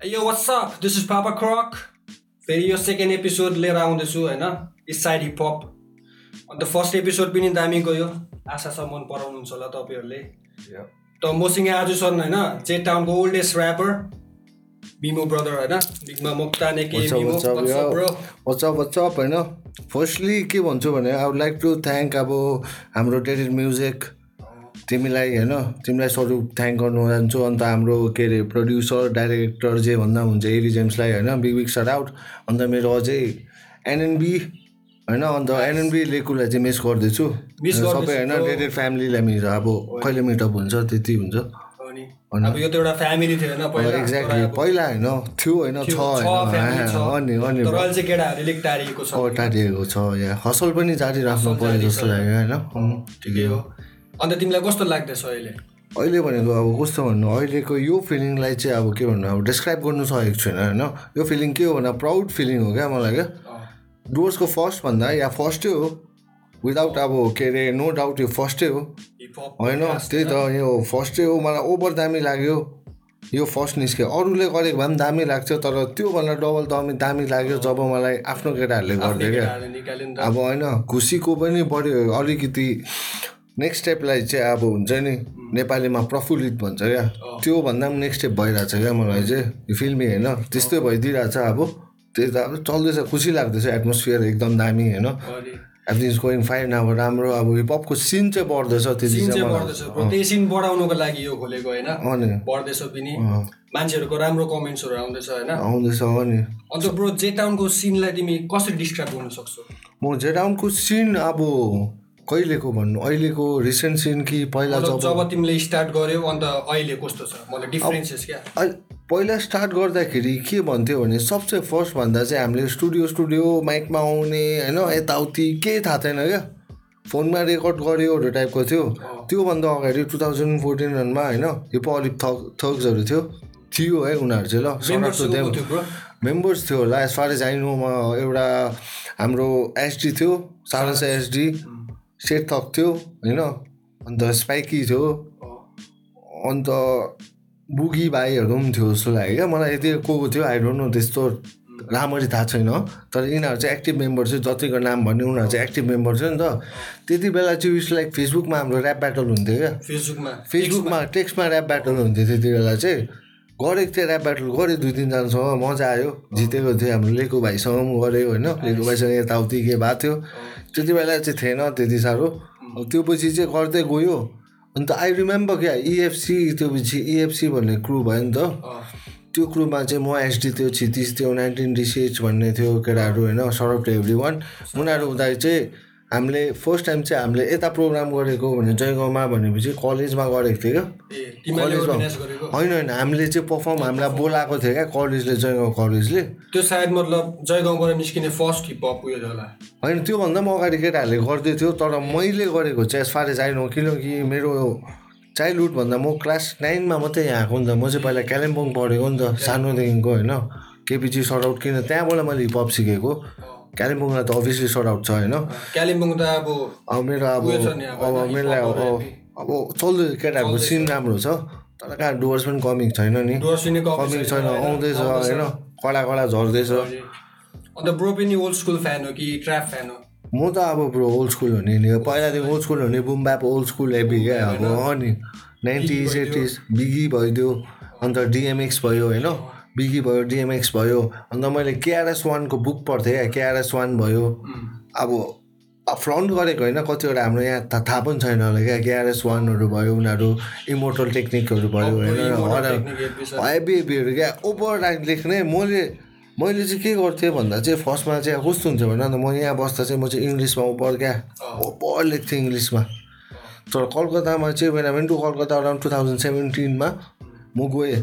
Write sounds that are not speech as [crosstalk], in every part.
यो what's up this is Papa Crack फेरि यो सेकेन्ड एपिसोड लिएर आउँदैछु होइन इस साइड हिपहप अन्त फर्स्ट एपिसोड पनि दामी गयो आशा छ मन पराउनुहुन्छ होला तपाईँहरूले त मसँग आज छन् होइन जे टाउनको ओल्डेस्ट ऱ्यापर बिमो ब्रदर होइन बिगमा मोक्ताने के होइन फर्स्टली के भन्छु भने I would like to thank अब हाम्रो डेडेड म्युजिक तिमीलाई होइन तिमीलाई स्वरूप थ्याङ्क गर्नु चाहन्छु अन्त हाम्रो के अरे प्रड्युसर डाइरेक्टर जे भन्दा हुन्छ एरी जेम्सलाई होइन बिग बिग सर आउट अन्त मेरो अझै एनएनबी होइन अन्त एनएनबी लेकुलाई चाहिँ मिस गर्दैछु। सबै होइन. डेडेड फ्यामिलीलाई मिस अब कहिले मिटअप हुन्छ त्यति हुन्छ। अब यो त एउटा फ्यामिली थियो होइन पहिला एक्ज्याक्टली पहिला होइन थियो होइन छ। अनि अनि तर अहिले चाहिँ केटाहरू अलिक टाढिएको छ। छ यहाँ हसल पनि जारी राख्नु पऱ्यो जस्तो। लाग्यो होइन। ठिकै हो। अन्त तिमीलाई कस्तो लाग्दैछ अहिले? अहिले भनेको अब कस्तो भन्नु? अहिलेको यो फिलिङलाई चाहिँ अब के भन्नु? अब डिस्क्राइब गर्नु सकेको छैन होइन? यो फिलिङ के हो भन्दा प्राउड फिलिङ हो क्या मलाई क्या? डुवर्सको फर्स्ट भन्दा या फर्स्टै हो? विदाउट अब के अरे नो डाउट यो फर्स्टै हो। होइन? त्यही त यो फर्स्टै हो। मलाई ओभर दामी लाग्यो। यो फर्स्ट निस्क्यो। अरूले गरेको भए पनि दामी लाग्छ तर त्योभन्दा डबल दामी दामी लाग्यो जब मलाई आफ्नो केटाहरूले गरिदियो क्या। अब होइन खुसीको पनि बढ्यो अलिकति। नेक्स्ट स्टेपलाई चाहिँ अब हुन्छ नि नेपालीमा प्रफुल्लित भन्छ क्या। त्योभन्दा पनि नेक्स्ट स्टेप भइरहेछ क्या मलाई चाहिँ यो फिल्मी होइन। त्यस्तै भइदिइरहेछ अब। त्यही त अब चल्दैछ खुसी लाग्दैछ एटमोस्फियर एकदम दामी होइन। इज गोइङ फाइन अब राम्रो अब हिपहपको सिन चाहिँ बढ्दैछ त्यति सिन बढाउनुको लागि यो खोलेको होइन। अनि बढ्दैछ पनि। मान्छेहरूको राम्रो कमेन्ट्सहरू आउँदैछ होइन। आउँदैछ अनि अन्त ब्रो जे टाउनको सिनलाई तिमी कसरी डिस्क्राइब गर्न सक्छौ? म जेडाउनको सिन अब कहिलेको भन्नु? अहिलेको रिसेन्ट सिन कि पहिला जब जब तिमीले स्टार्ट गर्यौ अन्त अहिले कस्तो छ? मतलब डिफरेन्सेस क्या? पहिला स्टार्ट गर्दाखेरि के भन्थ्यो भने सबसे फर्स्ट भन्दा चाहिँ हामीले स्टुडियो स्टुडियो माइकमा आउने होइन यताउति केही थाहा थिएन क्या। फोनमा रेकर्ड गऱ्योहरू टाइपको थियो। त्योभन्दा अगाडि टु थाउजन्ड फोर्टिनमा होइन हिप अलिक थग थग्सहरू थियो। थियो है उनीहरू चाहिँ ल मेम्बर्स थियो होला एज फार एज आई नोमा एउटा हाम्रो एसडी थियो सारस एसडी सेट थक थियो होइन अन्त स्पाइकी थियो। अन्त बुगी भाइहरू पनि थियो जस्तो लाग्यो क्या। मलाई यति को को थियो आई डोन्ट नो त्यस्तो राम्ररी थाहा छैन। तर यिनीहरू चाहिँ एक्टिभ मेम्बर चाहिँ जतिको नाम भन्ने उनीहरू चाहिँ एक्टिभ मेम्बर थियो नि त। त्यति बेला चाहिँ उस लाइक फेसबुकमा हाम्रो ऱ्याप ब्याटल हुन्थ्यो क्या। फेसबुकमा फेसबुकमा टेक्स्टमा ऱ्याप ब्याटल हुन्थ्यो त्यति बेला चाहिँ। गरेको थिएँ ऱ्याप ब्याटल गरेँ दुई तिनजनासँग मजा आयो। जितेको थियो हाम्रो लेको भाइसँग पनि गऱ्यो होइन? लेको भाइसँग यताउति के भएको थियो। त्यति बेला चाहिँ थिएन त्यति साह्रो। अब त्यो पछि चाहिँ गर्दै गयो। अन्त आई रिमेम्बर क्या इएफसी त्यो पछि इएफसी भन्ने क्रु भयो नि त। त्यो क्रुमा चाहिँ म एसडी थियो क्षितिज थियो नाइन्टिन डिसिएच भन्ने थियो केटाहरू होइन सरब टु एभ्री वान उनीहरू हुँदाखेरि चाहिँ हामीले फर्स्ट टाइम चाहिँ हामीले यता प्रोग्राम गरेको भने जयगाउँमा भनेपछि कलेजमा गरेको थियो क्या। कलेजमा होइन होइन हामीले चाहिँ पर्फर्म हामीलाई बोलाएको थियो क्या कलेजले जयगाउँ कलेजले त्यो सायद मतलब जयगाउँबाट निस्किने फर्स्ट हिपहप उयो होला। होइन त्योभन्दा पनि अगाडि केटाहरूले गर्दै थियो तर मैले गरेको चाहिँ एज फार एज आइनो किनकि मेरो चाइल्डहुडभन्दा म क्लास नाइनमा मात्रै यहाँ आएको नि त। म चाहिँ पहिला कालिम्पोङ पढेको नि त सानोदेखिको होइन। केपिजी सर्ट आउट किन त्यहाँबाट मैले हिपहप सिकेको। कालिम्पोङलाई त अभियसली सर्ट आउट छ होइन? कालिम्पोङ त अब अब मेरो अब अब मेरो अब अब चल्दै केटाहरूको सिन राम्रो छ। तर कहाँ डुवर्स पनि कमिङ छैन नि। कमिङ छैन आउँदैछ होइन? कडा कडा झर्दैछ। अन्त ब्रो पनि ओल्ड स्कुल फ्यान हो कि ट्र्याप फ्यान हो? म त अब ब्रो ओल्ड स्कुल हुने नि। पहिलादेखि ओल्ड स्कुल हुने boom bap old school heavy क्या अब नि। नाइन्टिज एटिज बिगी भइदियो। अन्त डिएमएक्स भयो होइन? बिगी भयो डिएमएक्स भयो। अन्त मैले केआरएस वानको बुक पढ्थेँ क्या केआरएस वान भयो। अब फ्रन्ट गरेको होइन कतिवटा हाम्रो यहाँ था- थाहा पनि छैन होला क्या। केआरएस वानहरू भयो उनीहरू इमोटल टेक्निकहरू भयो होइन हेभी हेभीहरू क्या। ओभर राइट लेख्ने मैले मैले चाहिँ के गर्थेँ भन्दा चाहिँ फर्स्टमा चाहिँ कस्तो हुन्छ भने अन्त म यहाँ बस्दा चाहिँ म चाहिँ इङ्ग्लिसमा ओभर क्या। ओभर लेख्थेँ इङ्ग्लिसमा। तर कलकत्तामा चाहिँ when I to Calcutta around two thousand सेभेन्टिनमा म गएँ।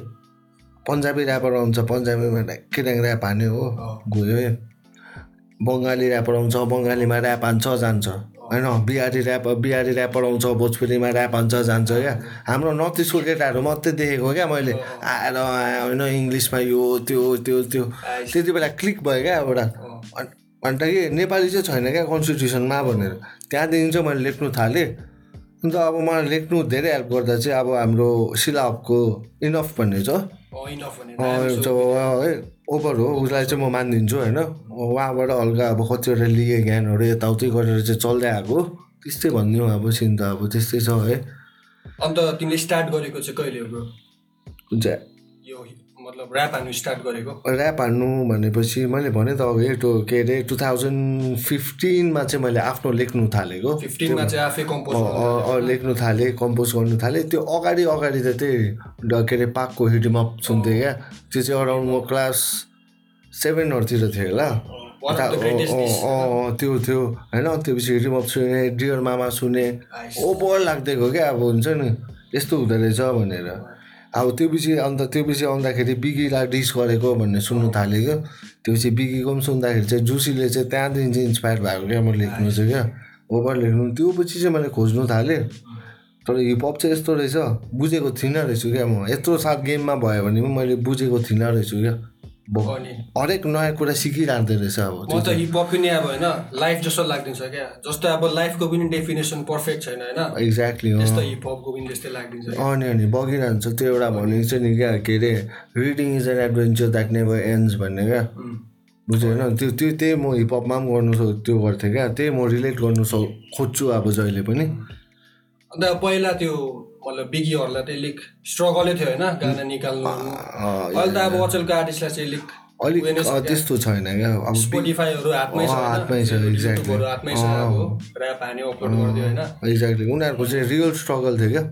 पन्जाबी ऱ्यापर आउँछ पन्जाबीमा ढ्याक्कै ढ्याङ ऱ्याप हान्यो हो। गयो बङ्गाली ऱ्यापर आउँछ बङ्गालीमा ऱ्याप हान्छ जान्छ। होइन बिहारी ऱ्याप बिहारी ऱ्यापर आउँछ भोजपुरीमा ऱ्याप हान्छ जान्छ क्या। हाम्रो नर्थ इस्टको केटाहरू मात्रै देखेको क्या मैले। आएर होइन इङ्ग्लिसमा यो त्यो त्यो त्यो। त्यति बेला क्लिक भयो क्या एउटा। अन- अन्त कि नेपाली चाहिँ छैन क्या कन्स्टिट्युसनमा भनेर। त्यहाँदेखि चाहिँ मैले लेख्नु थालेँ। अन्त अब मलाई लेख्नु धेरै हेल्प गर्दा चाहिँ अब हाम्रो सिलापको इनफ भन्ने छ। अँ, जो है ओभर हो उसलाई चाहिँ म मानिदिन्छु होइन? उहाँबाट हल्का अब कतिवटा लिएँ ज्ञानहरू यताउति गरेर चाहिँ चल्दै आएको। त्यस्तै भनिदिउँ अब सिन त अब त्यस्तै छ है। अन्त तिमीले स्टार्ट गरेको चाहिँ कहिले हो? कुन चाहिँ मतलब ऱ्याप हान्नु स्टार्ट गरेको? ऱ्याप हान्नु भनेपछि मैले भने त अघि टु के अरे टु थाउजन्ड फिफ्टिनमा चाहिँ मैले आफ्नो लेख्नु थालेको। फिफ्टिनमा चाहिँ आफै कम्पोज लेख्नु थालेँ कम्पोज गर्नु थालेँ। त्यो अगाडि अगाडि त त्यही के अरे पाकको हिडिमअप सुन्थेँ क्या। त्यो चाहिँ अराउन्ड म क्लास सेभेनहरूतिर थिएँ होला। त्यो थियो होइन? त्योपछि हिडिमअप सुने डियर मामा सुने। ओभर लाग्दिएको क्या अब हुन्छ नि? यस्तो हुँदो रहेछ भनेर। अब त्योपछि अन्त त्योपछि आउँदाखेरि बिगीलाई डिस गरेको भन्ने सुन्नु थालेँ क्या। त्योपछि बिगीको पनि सुन्दाखेरि चाहिँ जुसीले चाहिँ त्यहाँदेखि चाहिँ इन्सपायर भएको क्या म लेख्नु चाहिँ क्या। ओभर लेख्नु। त्यो पछि चाहिँ मैले खोज्नु थालेँ। तर हिपहप चाहिँ यस्तो रहेछ। बुझेको थिइनँ रहेछु क्या म। यत्रो साल गेममा भयो भने पनि मैले बुझेको थिइनँ रहेछु क्या। हरेक नयाँ कुरा सिकिरहँदो रहेछ अब म त हिपहप पनि अब होइन लाइफ जस्तो लाग्दिन्छ क्या। जस्तो अब लाइफको पनि डेफिनेसन पर्फेक्ट छैन होइन। एक्ज्याक्टली त्यस्तो हिपहपको पनि त्यस्तै लाग्दिन्छ। अनि अनि बगिरहन्छ त्यो एउटा भनेको चाहिँ नि क्या के अरे reading is an adventure that never ends भन्ने क्या. बुझ्यो होइन त्यो त्यो त्यही म हिपहपमा पनि गर्नु सो त्यो गर्थेँ क्या। त्यही म रिलेट गर्नु सो खोज्छु अब जहिले पनि। अन्त पहिला त्यो मतलब बिगीहरूलाई चाहिँ अलिक स्ट्रगलै थियो होइन गाना निकाल्नु। अहिले त अब अचेलको आर्टिस्टलाई चाहिँ अलिक अलिक त्यस्तो छैन क्या। अब स्पोटिफाईहरू हातमै छ हातमै छ. युट्युबहरू हातमै छ अब। ऱ्याप हान्यो अपलोड गरिदियो होइन। एक्ज्याक्टली उनीहरूको चाहिँ रियल स्ट्रगल थियो क्या।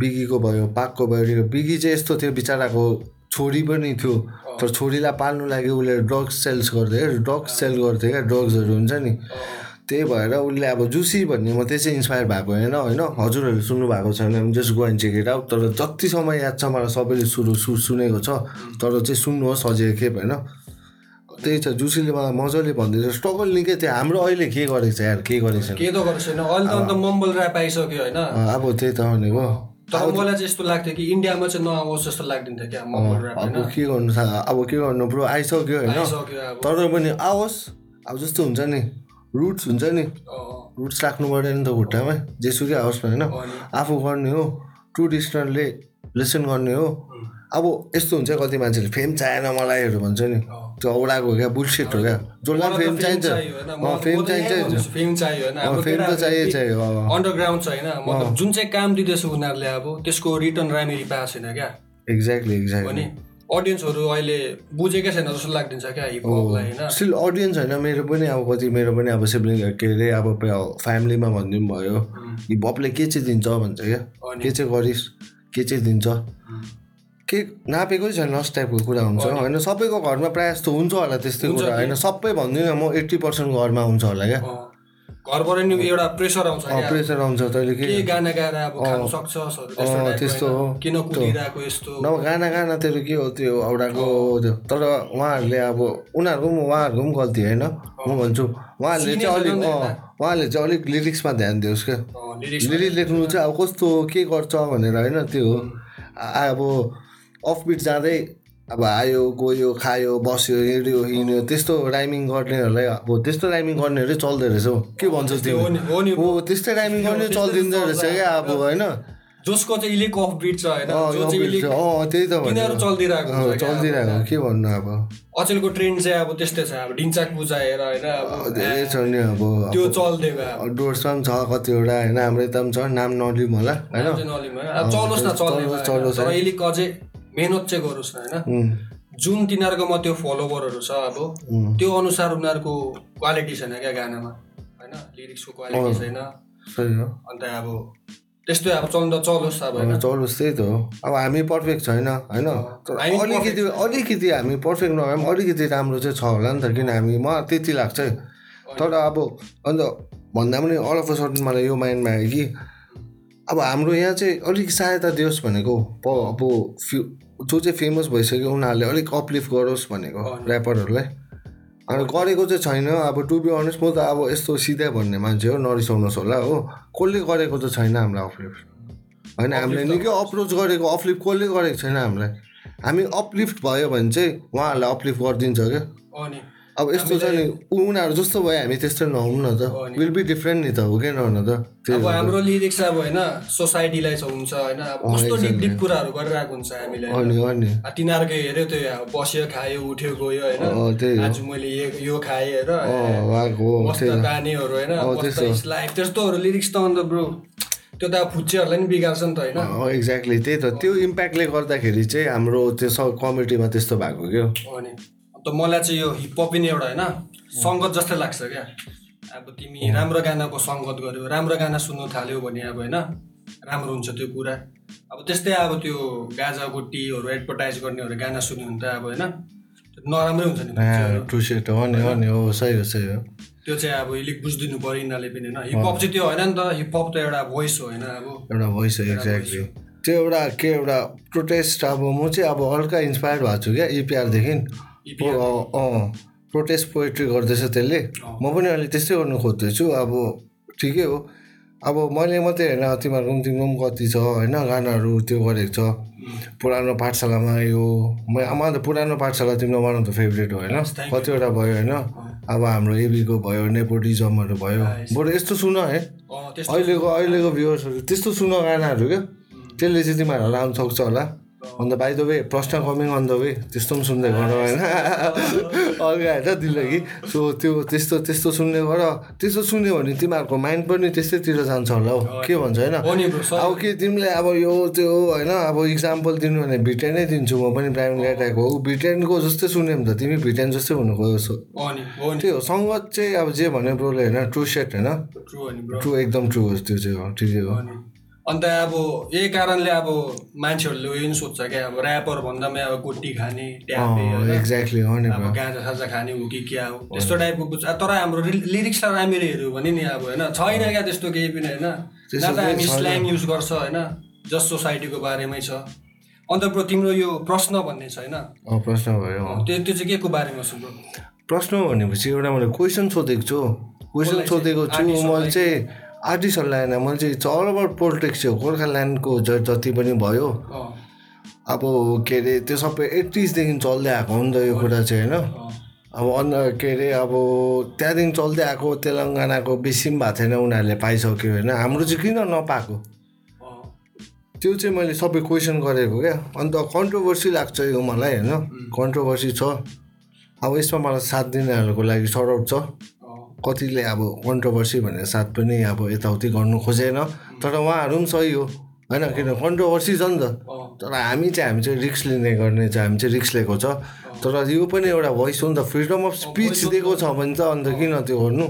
बिगीको भयो पाकको भयो बिगी चाहिँ यस्तो थियो बिचराको छोरी पनि थियो। तर छोरीलाई पाल्नु लागि उसले ड्रग्स सेल्स गर्थ्यो ड्रग्स सेल गर्थ्यो क्या ड्रग्सहरू हुन्छ नि। त्यही भएर उसले अब जुसी भन्ने म त्यसै इन्सपायर भएको होइन होइन? हजुरहरूले सुन्नु भएको छैन just go and check it out तर जतिसम्म याद छ मलाई सबैले सुरु सु सुनेको छ। तर चाहिँ सुन्नुहोस् अझै एकखेप होइन? त्यही छ जुसीले मलाई मजाले भन्दैछ। स्ट्रगल निकै थियो। हाम्रो अहिले के गरेको छ यार? के गरेको छैन? के त गरेको छैन? अहिले त मम्बल ऱ्याप आइसक्यो होइन? अब त्यही त भनेको। मलाई चाहिँ यस्तो लाग्थ्यो कि इन्डियामा चाहिँ नआओस् जस्तो क्या ऱ्याप अब के गर्नु अब के गर्नु ब्रो? आइसक्यो होइन? तर पनि आओस्। अब जस्तो हुन्छ नि। रुट्स हुन्छ नि। रुट्स राख्नु पऱ्यो नि त खुट्टामै। जेसुकै आओस् न। होइन आफू गर्ने हो। ट्रुडिसनलले लेसन गर्ने हो। अब यस्तो हुन्छ कति मान्छेले फेम चाहिएन malaaiहरू भन्छ नि। त्यो औडाको क्या बुलसेट हो क्या। जसलाई फेम चाहिन्छ। फेम चाहिन्छ। फेम चाहियो होइन। फेम त चाहियो चाहियो अन्डरग्राउन्ड छ होइन। मतलब जुन चाहिँ काम दिँदैछ उनीहरूले अब त्यसको रिटर्न राम्ररी पाएको छैन क्या। एक्ज्याक्टली एक्ज्याक्टली अडियन्सहरू अहिले बुझेकै छैन जस्तो लाग्दिन्छ क्या हिपहपलाई होइन? स्टिल अडियन्स होइन मेरो पनि अब कति मेरो पनि अब सिब्लिङ के अरे अब फ्यामिलीमा भनिदिउँ भयो। हिपहपले के चाहिँ दिन्छ भन्छ क्या? के चाहिँ गरिस् के चाहिँ दिन्छ? के नापेकै छैन लस्ट टाइपको कुरा हुन्छ होइन? सबैको घरमा प्रायः जस्तो हुन्छ होला त्यस्तै कुरा होइन? सबै भन्दिनँ म एट्टी पर्सेन्ट घरमा हुन्छ होला क्या? घरबाट नि एउटा प्रेसर आउँछ प्रेसर आउँछ तैँले के गाना गाएर अब खानु सक्छस् त्यस्तो? हो। किन कुदिरहेको यस्तो? नभए गाना गाना त्यो के हो? त्यो एउटाको त्यो। तर उहाँहरूले अब उनीहरूको पनि उहाँहरूको पनि गल्ती होइन। म भन्छु उहाँहरूले चाहिँ अलिक उहाँहरूले चाहिँ अलिक लिरिक्समा ध्यान दियोस् क्या। लिरिक्स लेख्नु चाहिँ अब कस्तो के गर्छ भनेर होइन त्यो। हो अब अफबिट जाँदै अब आयो गयो खायो बस्यो हिँड्यो हिँड्यो त्यस्तो राइमिङ गर्नेहरूलाई अब त्यस्तो राइमिङ गर्नेहरू चल्दो रहेछ हौ। के भन्छौ नि हो त्यस्तै राइमिङ गर्ने चलिदिँदो रहेछ क्या अब होइन? जसको चाहिँ इलिक अफ बिट छ होइन? त्यही त चलिदिरहेको। चलिदिरहेको के भन्नु अब? अचेलको ट्रेन्ड चाहिँ अब त्यस्तै छ अब ढिन्चाक बुझाएर होइन? अब धेरै छ नि अब। त्यो चलिदिएको अब डोर्समा पनि छ कतिवटा होइन? हाम्रो यता पनि छ नाम नलिउँ होला होइन? चलोस् न चलोस्, चलोस्, चल्दै अझै मेहनत चाहिँ गरोस् न होइन जुन तिनीहरूकोमा त्यो फलोवरहरू छ अब त्यो अनुसार उनीहरूको क्वालिटी छैन क्या गानामा होइन? लिरिक्सको क्वालिटी छैन। अन्त अब त्यस्तै अब चल्दा चलोस् अब होइन? चलोस् त्यही त हो। अब हामी पर्फेक्ट छैन होइन? अलिकति अलिकति हामी पर्फेक्ट नभए पनि अलिकति राम्रो चाहिँ छ होला नि त किन हामी म त्यति लाग्छ है। तर अब अन्त भन्दा पनि अल अफ अ सडन मलाई यो माइन्डमा आयो कि अब हाम्रो यहाँ चाहिँ अलिक सहायता दियोस् भनेको प अब फ्यु जो चाहिँ फेमस भइसक्यो उनीहरूले अलिक अपलिफ्ट गरोस् भनेको ऱ्यापरहरूलाई अनि गरेको चाहिँ छैन। अब टु बी अनेस्ट म त अब यस्तो सिधै भन्ने मान्छे हो नरिसाउनुहोस् होला हो। कसले गरेको त छैन हामीलाई अपलिफ्ट होइन हामीले निकै अप्रोच गरेको अपलिफ्ट कसले गरेको छैन हामीलाई। हामी अपलिफ्ट भयो भने चाहिँ उहाँहरूलाई अपलिफ्ट गरिदिन्छ क्या। अब यस्तो छ नि उनीहरू जस्तो भयो हामी त्यस्तो नहुँ न। त विल बी डिफ्रेन्ट नि त हो कि न त? अब हाम्रो लिरिक्स अब होइन सोसाइटीलाई चाहिँ हुन्छ होइन। कस्तो डिप डिप कुराहरू गरिरहेको हुन्छ हामीले तिनीहरूको हेऱ्यो त्यो बस्यो खायो उठ्यो गयो होइन। आज मैले यो खाएँ हेर गानेहरू होइन। लाइफ त्यस्तोहरू लिरिक्स त अन्त ब्रो त्यो त फुच्चेहरूलाई नि बिगार्छ नि त होइन। एक्ज्याक्टली त्यही त। त्यो इम्प्याक्टले गर्दाखेरि चाहिँ हाम्रो त्यो सब कमिटीमा त्यस्तो भएको क्या? त मलाई चाहिँ यो हिपहप पनि एउटा होइन सङ्गत जस्तै लाग्छ क्या। अब तिमी राम्रो गानाको सङ्गत गऱ्यो राम्रो गाना सुन्नु थाल्यो भने अब होइन राम्रो हुन्छ त्यो कुरा। अब त्यस्तै अब त्यो गाजा गोटीहरू एडभर्टाइज गर्नेहरू गाना सुन्यो भने त अब होइन नराम्रै हुन्छ नि टु सेट हो नि हो नि हो सही हो सही हो। त्यो चाहिँ अब अलिक बुझिदिनु पऱ्यो यिनीहरूले पनि होइन। हिपहप चाहिँ त्यो होइन नि त हिपहप त एउटा भोइस हो होइन अब। एउटा भोइस हो एक्ज्याक्टली त्यो एउटा के एउटा प्रोटेस्ट अब म चाहिँ अब हल्का इन्सपायर भएको छु क्या इपिआरदेखि अँ प्रोटेस्ट पोइट्री गर्दैछ त्यसले। म पनि अहिले त्यस्तै गर्नु खोज्दैछु। अब ठिकै हो। अब मैले मात्रै होइन तिमीहरूको पनि तिम्रो पनि कति छ होइन? गानाहरू त्यो गरेको छ। पुरानो पाठशालामा यो म त पुरानो पाठशाला तिम्रो वान अफ द फेभरेट हो होइन? कतिवटा भयो होइन? अब हाम्रो एबीको भयो नेपोटिजमहरू भयो। बरु यस्तो सुन है? अहिलेको अहिलेको भ्युवर्सहरू त्यस्तो सुन गानाहरू क्या? त्यसले चाहिँ तिमीहरूलाई लानु सक्छ होला। अन्त बाई द वे प्रश्न कमिङ अन द वे त्यस्तो पनि सुन्दै गर होइन अर्का होइन दिल्लगी. सो त्यो त्यस्तो त्यस्तो सुन्ने गर। त्यस्तो सुन्यो भने तिमीहरूको माइन्ड पनि त्यस्तैतिर जान्छ होला हौ। के भन्छ होइन? अब के तिमीले अब यो त्यो होइन अब इक्जाम्पल दिनु भने भिटेनै दिन्छु म पनि प्राइम गाइटाको हो। भिटेनको जस्तै सुन्यो भने त तिमी भिटेन जस्तै हुनु खोज्छौ त्यही हो सङ्गत चाहिँ अब जे भन्यो ब्रोले होइन ट्रु सेट होइन। ट्रु एकदम ट्रु हो त्यो चाहिँ हो ठिकै हो। अन्त अब यही कारणले अब मान्छेहरूले उयो पनि सोध्छ क्या अब ऱ्यापर भन्दामै अब गोटी खाने एक्ज्याक्टली अब गाजा साजा खाने हो कि क्या हो? त्यस्तो टाइपको बुझ्छ। तर हाम्रो लिरिक्सलाई राम्ररी हेऱ्यो भने नि अब होइन? छैन क्या त्यस्तो केही पनि होइन? न त हामी स्ल्याङ युज गर्छ होइन? जस सोसाइटीको बारेमै छ। अन्त ब्रो तिम्रो यो प्रश्न भन्ने छ होइन? प्रश्न भयो त्यो त्यो चाहिँ के को बारेमा छ ब्रो? प्रश्न भनेपछि एउटा मैले क्वेसन सोधेको छु। क्वेसन सोधेको छु मैले चाहिँ आर्टिस्टहरूलाई होइन मैले चाहिँ इट्स अल अबाउट पोलिटिक्स हो गोर्खाल्यान्डको ज जति पनि भयो। अब के अरे त्यो सबै एट्टिजदेखि चल्दै आएको हो नि त यो कुरा चाहिँ होइन? अब अन्त के अरे अब त्यहाँदेखि चल्दै आएको तेलङ्गानाको बेसी पनि भएको छैन उनीहरूले पाइसक्यो होइन? हाम्रो चाहिँ किन नपाएको? त्यो चाहिँ मैले सबै क्वेसन गरेको क्या। अन्त कन्ट्रोभर्सी लाग्छ यो मलाई होइन? कन्ट्रोभर्सी छ। अब यसमा मलाई साथ दिनेहरूको लागि सरआउट छ। कतिले अब कन्ट्रोभर्सी भनेर साथ पनि अब यताउति गर्नु खोजेन। तर उहाँहरू पनि सही हो। होइन किन? कन्ट्रोभर्सी छ नि त। तर हामी चाहिँ हामी चाहिँ रिक्स लिने गर्ने चाहिँ हामी चाहिँ रिक्स लिएको छ। तर यो पनि एउटा भोइस हो नि त। फ्रिडम अफ स्पिच दिएको छ भने त अन्त किन त्यो गर्नु?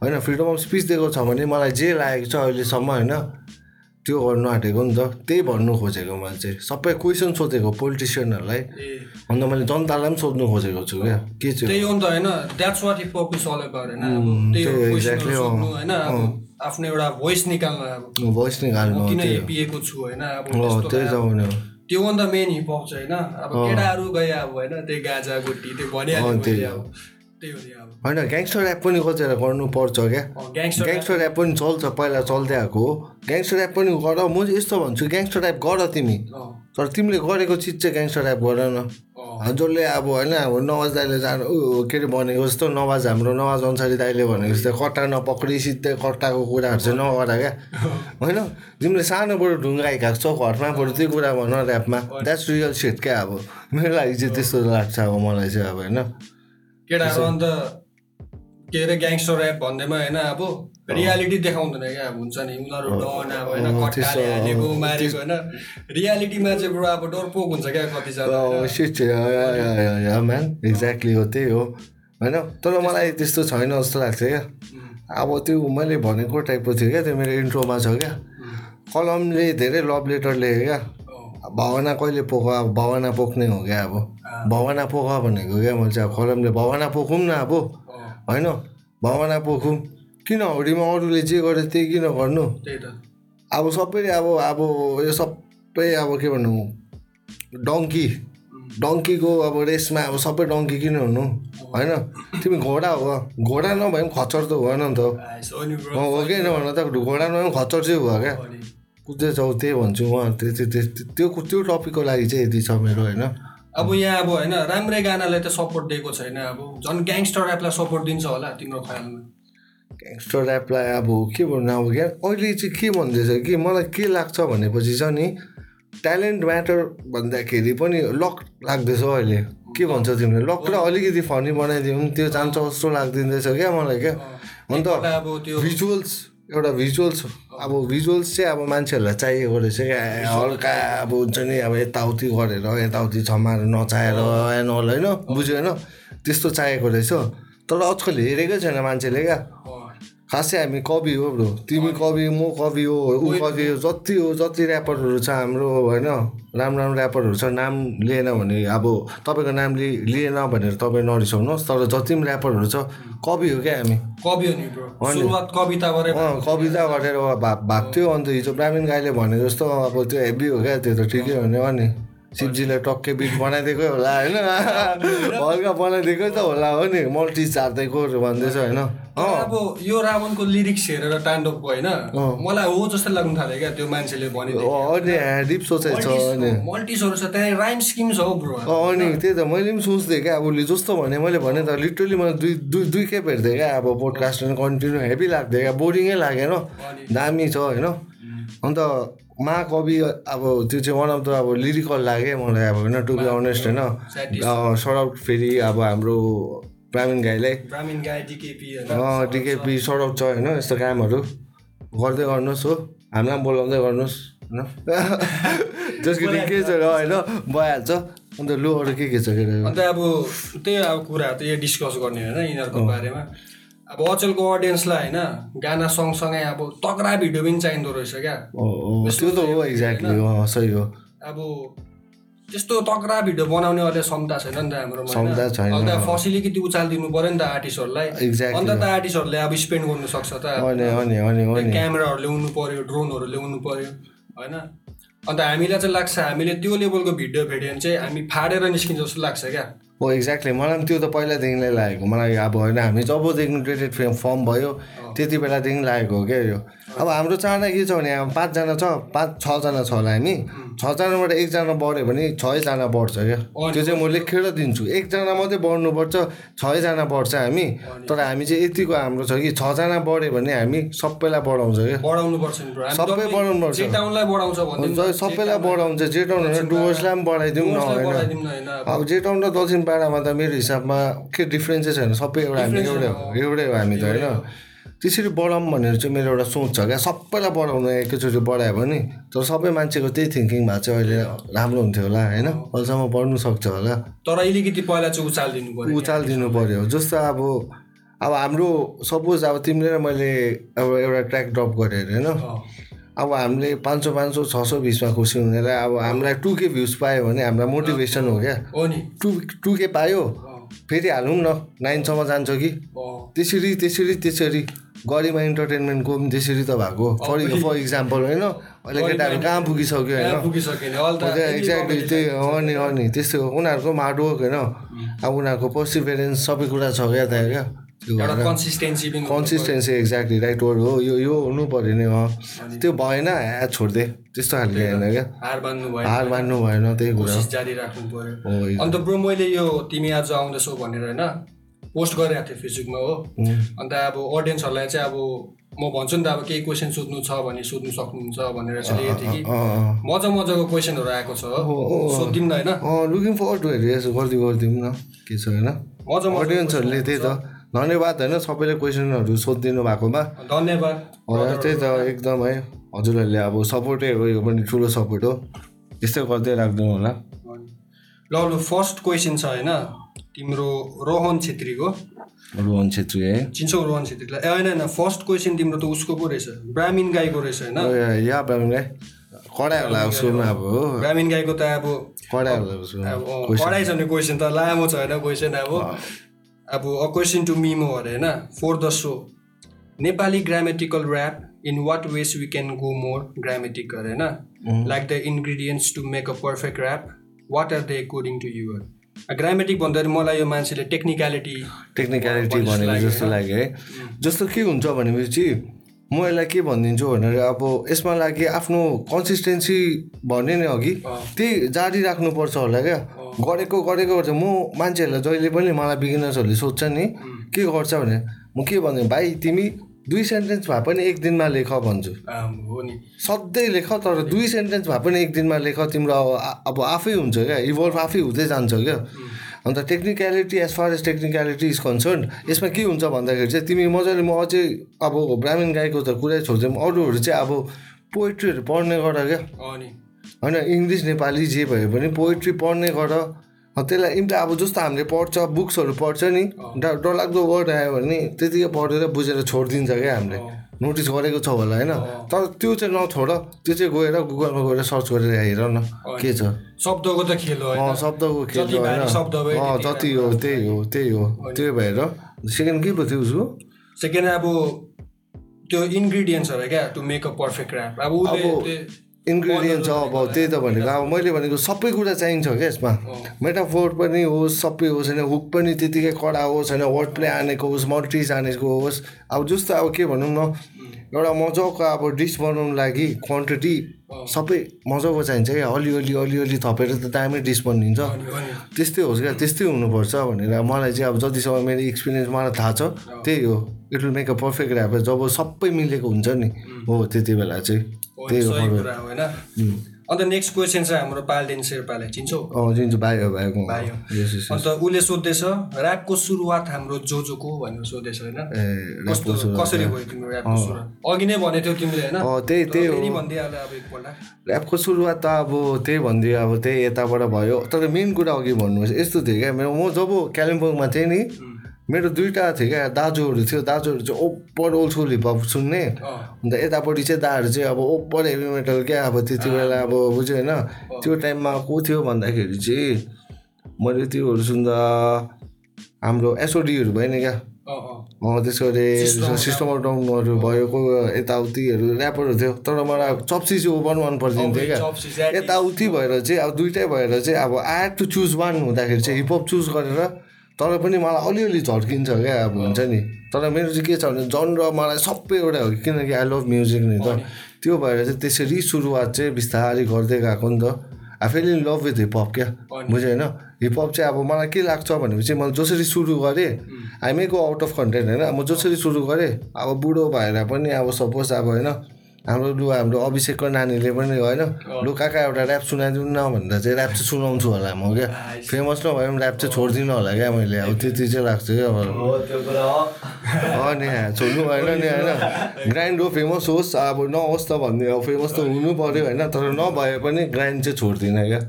होइन फ्रिडम अफ स्पिच दिएको छ भने मलाई जे लागेको छ अहिलेसम्म होइन? त्यो गर्नु आँटेको नि त। त्यही भन्नु खोजेको मैले चाहिँ। सबै क्वेसन सोधेको पोलिटिसियनहरूलाई। अन्त मैले जनतालाई पनि सोध्नु खोजेको छु क्या। के चाहिँ त्यही हो नि त होइन। That's what if puppies all about होइन? होइन? आफ्नो एउटा भोइस निकाल्नु अब। भोइस निकाल्नु किन पिएको छु होइन? अब त्यही त त्यो भन्दा मेन हिपहप चाहिँ होइन? अब केटाहरू गए अब होइन? त्यही गाजा गोटी त्यो भनिहाल्यो अब। होइन ग्याङ्स्टर ऱ्याप पनि कतिवटा गर्नुपर्छ क्या। ग्याङ्स्टर ऱ्याप पनि चल्छ पहिला चल्दै आएको हो। ग्याङ्स्टर ऱ्याप पनि गर म चाहिँ यस्तो भन्छु ग्याङ्स्टर ऱ्याप गर तिमी। तर तिमीले गरेको चिज चाहिँ ग्याङ्स्टर ऱ्याप गर न। जसले अब होइन अब नवाज दाइले जानु के अरे भनेको जस्तो नवाज हाम्रो नवाज अन्सारी दाइले भनेको जस्तो कट्टा नपक्री सिधै कट्टाको कुराहरू चाहिँ नगर क्या। होइन तिमीले सानोबाट ढुङ्गा हिँडेको छौ घरमा बरु त्यही कुरा भन ऱ्यापमा द्याट्स रियल सेट क्या अब। मेरो लागि चाहिँ त्यस्तो लाग्छ अब मलाई चाहिँ अब होइन। केटाहरू अन्त के अरे ग्याङ्स्टर ऱ्याप भन्दैमा होइन अब रियालिटी देखाउँदैन क्या अब हुन्छ नि। उनीहरू डन अब होइन कट्टाले हालेको मारेको होइन। रियालिटीमा चाहिँ बरु अब डरपोक हुन्छ क्या कतिजना म्यान एक्ज्याक्टली हो त्यही हो। होइन? तर मलाई त्यस्तो छैन जस्तो लाग्छ क्या। अब त्यो मैले भनेको टाइपको थियो क्या त्यो मेरो इन्ट्रोमा छ क्या। कलमले धेरै लभ लेटर लेखेँ क्या। भावना कहिले पोख अब भावना पोख्ने हो क्या अब। भावना पोख भनेको क्या मैले चाहिँ अब कलमले भावना पोखौँ न अब। होइन? भावना पोखौँ किन हौडीमा अरूले जे गरे त्यही किन गर्नु अब सबैले अब अब यो सबै अब के भन्नु? डङ्की। डङ्कीको अब रेसमा अब सबै डङ्की किन हुनु? होइन? तिमी घोडा हो घोडा नभए पनि खच्चर त भएन नि त हो। कि भन त? घोडा नभए पनि खच्चर चाहिँ भयो क्या। कुद्दैछौ त्यही भन्छु उहाँ त्यो त्यो टपिकको लागि चाहिँ यति छ मेरो होइन? अब यहाँ अब होइन राम्रै गानालाई त सपोर्ट दिएको छैन। अब झन् ग्याङ्स्टर ऱ्यापलाई सपोर्ट दिन्छ होला तिम्रो ख्यालमा ग्याङ्स्टर ऱ्यापलाई अब के भन्नु अब क्या? अहिले चाहिँ के भन्दैछ कि? मलाई के लाग्छ भनेपछि छ नि ट्यालेन्ट म्याटर भन्दाखेरि पनि लक लाग्दैछ अहिले। के भन्छ तिमीले? लकलाई अलिकति फनी बनाइदिउँ त्यो जान्छ जस्तो लाग्दिँदैछ क्या मलाई क्या? अन्त अब त्यो भिजुअल्स एउटा भिजुअल्स अब भिजुअल्स चाहिँ अब मान्छेहरूलाई चाहिएको रहेछ क्या। हल्का अब हुन्छ नि अब यताउति गरेर यताउति छमाएर नचाहेर एन्ड अल होइन? बुझ्यो होइन? त्यस्तो चाहिएको रहेछ तर आजकल हेरेकै छैन मान्छेले क्या। खासै हामी कवि हो ब्रो। तिमी कवि म कवि हो ऊ कवि हो जति हो जति ऱ्यापरहरू छ हाम्रो होइन? राम्रो राम्रो ऱ्यापरहरू छ नाम लिएन भने अब तपाईँको नाम लि लिएन भनेर तपाईँ नरिसाउनुहोस् तर जति पनि ऱ्यापरहरू छ कवि हो क्या हामी? कवि हो नि कविताबाटै अँ कविता गरेर भा भएको थियो अन्त हिजो ब्राह्मीण गाईले भने जस्तो अब त्यो हेभी हो क्या त्यो त ठिकै हो नि हो नि। शिवजीलाई टक्कै बिट बनाइदिएकै होला होइन? [laughs] हल्का बनाइदिएकै त होला हो नि। मल्टी झार्दैको भन्दैछ होइन? अब यो रावणको लिरिक्स हेरेर टान्डोपको होइन मलाई हो जस्तो लाग्नु थाल्यो क्या त्यो मान्छेले मल्टिसहरू छ त्यहाँ राइम स्किम छ हौ ब्रो। अनि त्यही त मैले पनि सोच्थेँ क्या अब उसले जस्तो भने मैले भने त लिटरली मैले दुई दुई दुई खेप हेर्थेँ क्या अब पोडकास्ट कन्टिन्यू हेभी लाग्थ्यो क्या बोरिङै लागेन दामी छ होइन? अन्त महाकवि अब त्यो चाहिँ वान अफ द अब लिरिकल लाग्यो मलाई अब होइन टु बी अनेस्ट होइन? सडक फेरि अब हाम्रो गाईलाई ब्राह्मीण गाई डिकेपी डिकेपी सडक छ होइन यस्तो कामहरू। गर्दै गर्नुहोस् हो। हामीलाई पनि बोलाउँदै गर्नुहोस् होइन। [laughs] जसको के छ र होइन भइहाल्छ। अन्त लु अरू के के छ अन्त अब त्यही अब कुराहरू त यो डिस्कस गर्ने होइन यिनीहरूको बारेमा। अब अचेलको अडियन्सलाई होइन गाना सँगसँगै अब तगडा भिडियो पनि चाहिँदो रहेछ क्या। त्यो त हो एक्ज्याक्टली सही हो। अब त्यस्तो तगडा भिडियो बनाउने अहिले क्षमता छैन नि त होइन? क्षमता छैन। अहिले त फसिलिटी उचालिदिनु पऱ्यो नि त आर्टिस्टहरूलाई. अन्त त आर्टिस्टहरूले अब स्पेन्ड गर्नु सक्छ त। क्यामेराहरू ल्याउनु पऱ्यो ड्रोनहरू ल्याउनु पऱ्यो होइन? अन्त हामीलाई चाहिँ लाग्छ हामीले त्यो लेभलको भिडियो भेट्यो भने चाहिँ हामी फाडेर निस्किन्छ जस्तो लाग्छ क्या। हो एक्ज्याक्टली मलाई पनि त्यो त पहिलादेखि नै लागेको। मलाई अब होइन हामी जबदेखि ट्रेडेड फर्म भयो त्यति बेलादेखि लागेको हो क्या यो। अब हाम्रो चाहना के छ भने अब पाँचजना छ पाँच छजना छ होला हामी। छजनाबाट एकजना बढ्यो भने छजना बढ्छ क्या। त्यो चाहिँ म लेखेर दिन्छु। एकजना मात्रै बढ्नुपर्छ छजना बढ्छ हामी। तर हामी चाहिँ यतिको हाम्रो छ कि छजना बढ्यो भने हामी सबैलाई बढाउँछ क्या। सबै डब्बै बढाउनु पर्छ। जे टाउनलाई बढाउँछ भने ज- सबैलाई बढाउँछ जे टाउन डुवर्सलाई पनि बढाइदिउँ न होइन। अब अब जे टाउन र दक्षिण पाडामा त मेरो हिसाबमा के डिफ्रेन्सै छैन सबै एउटा हामी एउटै हो एउटै हो हामी त होइन। त्यसरी बढाउँ भनेर चाहिँ मेरो एउटा सोच छ क्या। सबैलाई बढाउनु एकैचोटि बढायो भने तर सबै मान्छेको त्यही थिङ्किङ भएको चाहिँ अहिले राम्रो हुन्थ्यो होला होइन? अहिलेसम्म बढ्नु सक्छ होला। तर अलिकति पहिला चाहिँ उचालिदिनु पऱ्यो उचाल दिनु पऱ्यो जस्तो अब अब हाम्रो सपोज अब तिमीले र मैले अब एउटा ट्र्याक ड्रप गरेँ अरे होइन अब हामीले पाँच सौ पाँच सौ छ सौ बिसमा खुसी हुनेलाई अब हामीलाई टु के भ्युज पायो भने हामीलाई मोटिभेसन हो क्या। टु टु के पायो? फेरि हालौँ न। नाइनसम्म जान्छ कि? त्यसरी त्यसरी त्यसरी। गरिमा इन्टरटेनमेन्टको पनि त्यसरी त भएको। फर फर इक्जाम्पल होइन? अहिले केटाहरू कहाँ पुगिसक्यो होइन? एक्ज्याक्टली त्यही हो नि हो नि त्यस्तै हो उनीहरूको पनि हार्डवर्क होइन अब उनीहरूको पर्सिभेरेन्स सबै कुरा छ क्या त्यहाँ क्या? Consistency consistency exactly right word हो। यो यो हुनु पऱ्यो नि त्यो भएन ह्या छोडिदिए त्यस्तो खालको होइन क्या? हार बान्नु भयो हार मान्नु भएन त्यही कुरा जारी राख्नु पर्यो। हो अन्त ब्रो मैले यो तिमी आज आउँदैछौ भनेर होइन? पोस्ट गरिरहेको थिएँ फेसबुकमा हो। अन्त अब अडियन्सहरूलाई चाहिँ अब म भन्छु नि त अब केही क्वेसन सोध्नु छ भने सोध्नु सक्नुहुन्छ भनेर चाहिँ लेखेको थिएँ कि। मजा मजाको क्वेसनहरू आएको छ हो। सोधिदिउँ न होइन। लुकिङ फर टु हेरेर यसो गरिदिउँ गरिदिउँ न। के छ होइन? मजा अडियन्सहरूले त्यही त। धन्यवाद होइन सबैले क्वेसनहरू सोधिदिनु भएकोमा। धन्यवाद। हजुर त्यही त एकदम है। हजुरहरूले अब सपोर्टै हो यो पनि ठुलो सपोर्ट हो। यस्तै गर्दै राखिदिनु होला। ल लु फर्स्ट क्वेसन छ होइन। तिम्रो रोहन छेत्रीको। रोहन छेत्री है चिन्छौ रोहन छेत्रीलाई। ए होइन होइन फर्स्ट क्वेसन तिम्रो त उसको पो रहेछ। ब्राह्मीण गाईको रहेछ होइन? या- या ब्राह्मणलाई कडाइ होला सुरुमा अब हो। ब्राह्मीण गाईको त अब कडाइ होला सुरुमा अब पढाइ छ भने क्वेसन त लामो छ होइन क्वेसन अब। अब अ क्वेसन टु मिमो अरे होइन? For the so Nepali grammatical rap in what ways we can go more grammatic अरे होइन like the ingredients to make a perfect rap what are the according to your grammatic भन्दाखेरि मलाई यो मान्छेले technicality technicality भनेको जस्तो लाग्यो है? जस्तो के हुन्छ भनेपछि म यसलाई के भनिदिन्छु भनेर अब यसमा लागि आफ्नो कन्सिस्टेन्सी भने नि अघि। त्यही जारी राख्नुपर्छ होला क्या। गरेको गरेको गर्छ। म मान्छेहरूलाई जहिले पनि मलाई बिगिनर्सहरूले सोध्छ नि के गर्छ भने म के भन्छु भाइ तिमी दुई सेन्टेन्स भए पनि एक दिनमा लेख भन्छु। हो नि। सधैँ लेख तर दुई सेन्टेन्स भए पनि एक दिनमा लेख तिम्रो अब अब आफै हुन्छ क्या इभल्भ आफै हुँदै जान्छ क्या। अन्त technicality as far as technicality is concern यसमा के हुन्छ भन्दाखेरि चाहिँ तिमी मजाले म अझै अब ब्राह्मण गाईको त कुरै छोड्छौँ अरूहरू चाहिँ अब पोइट्रीहरू पढ्ने गर क्या। होइन इङ्ग्लिस नेपाली जे भए पनि पोइट्री पढ्ने गर। त्यसलाई इम्टा अब जस्तो हामीले पढ्छ बुक्सहरू पढ्छ नि डर डरलाग्दो वर्ड आयो भने त्यतिकै पढेर बुझेर छोडिदिन्छ क्या हामीले। नोटिस गरेको छ होला होइन? तर त्यो चाहिँ नछोड त्यो चाहिँ गएर गुगलमा गएर सर्च गरेर हेर न के छ। शब्दको त खेल हो शब्दको खेल हो होइन? जति हो त्यही हो त्यही हो त्यही भएर। सेकेन्ड के पो थियो उसको? सेकेन्ड अब त्यो इन्ग्रिडियन्ट्सहरू क्या to make a perfect rap. अब इन्ग्रिडियन्ट छ अब त्यही त भनेको। अब मैले भनेको सबै कुरा चाहिन्छ क्या यसमा। मेटाफोर पनि होस् सबै होस् होइन हुक पनि त्यतिकै कडा होस् होइन वर्ड प्ले हानेको होस् मल्टिज हानेको होस्। अब जस्तो अब के भनौँ न एउटा मजाको अब डिस बनाउनु लागि क्वान्टिटी सबै मजाको चाहिन्छ क्या। अलिअलि अलिअलि थपेर त दामी डिस बनिन्छ। त्यस्तै होस् क्या त्यस्तै हुनुपर्छ भनेर मलाई चाहिँ अब जतिसम्म मेरो एक्सपिरियन्स मलाई थाहा छ त्यही हो। It will make a perfect rap जब सबै मिलेको हुन्छ नि। हो त्यति बेला चाहिँ। सही फरक। कुरा हो होइन? अन्त नेक्स्ट क्वेसन चाहिँ हाम्रो पालदेन शेर्पालाई चिन्छौ? चाहिँ भाइ हो भाइको भाइ अन्त उसले सोध्दैछ ऱ्यापको सुरुवात हाम्रो जोजोको भनेर सोध्दैछ होइन? कस्तो। कसरी भयो तिम्रो ऱ्यापको सुरुवात? अघि नै भनेको थियौ तिमीले होइन? त्यही त्यही हो। फेरि भनिदिइहाल्यो अब एकपल्ट। ऱ्यापको सुरुवात त अब त्यही भनिदियो अब त्यही यताबाट भयो। तर मेन कुरा अघि भन्नुहोस् यस्तो थियो क्या। मेरो म जब कालिम्पोङमा थिएँ नि मेरो दुइटा थियो क्या दाजुहरू थियो दाजुहरू चाहिँ ओपर ओल्ड स्कुल हिपहप सुन्ने। अन्त यतापट्टि चाहिँ दाहरू चाहिँ अब ओपर हेभी मेटल क्या अब त्यति बेला अब बुझ्यो होइन? त्यो टाइममा को थियो भन्दाखेरि चाहिँ मैले त्योहरू सुन्दा हाम्रो एसओडीहरू भयो नि क्या। त्यसको अरे सिस्टम अफ डाउनहरू भयो को यताउतिहरू ऱ्यापरहरू थियो। तर मलाई चप्सी चाहिँ ओभर मन परिदिन्थ्यो क्या। चप्सी चाहिँ यताउति भएर चाहिँ अब दुइटै भएर चाहिँ अब आई टु चुज वान हुँदाखेरि चाहिँ हिपहप चुज गरेर तर पनि मलाई अलिअलि झर्किन्छ क्या अब हुन्छ नि। तर मेरो चाहिँ के छ भने जनर मलाई सबै एउटा हो कि किनकि आई लभ म्युजिक नि त। त्यो भएर चाहिँ त्यसरी सुरुवात चाहिँ बिस्तारै गर्दै गएको नि त। I fell in love with hip hop क्या। बुझ्यो होइन? हिपहप चाहिँ अब मलाई के लाग्छ भनेपछि मैले जसरी सुरु गरेँ I may go out of content होइन? म जसरी सुरु गरेँ अब बुढो भएर पनि अब सपोज अब होइन हाम्रो लु हाम्रो अभिषेकको नानीले पनि होइन लु काका एउटा ऱ्याप सुनाइदिनु न भनेर चाहिँ ऱ्याप चाहिँ सुनाउँछु होला म क्या। फेमस नभए पनि ऱ्याप चाहिँ छोडिदिनु होला क्या मैले। अब त्यति चाहिँ लाग्छ क्या अब। अँ नि छोड्नु भएन नि होइन। ग्राइन्ड हो फेमस होस् अब नहोस् त भन्ने अब फेमस त हुनु पऱ्यो होइन। तर नभए पनि ग्राइन्ड चाहिँ छोड्दिनँ क्या।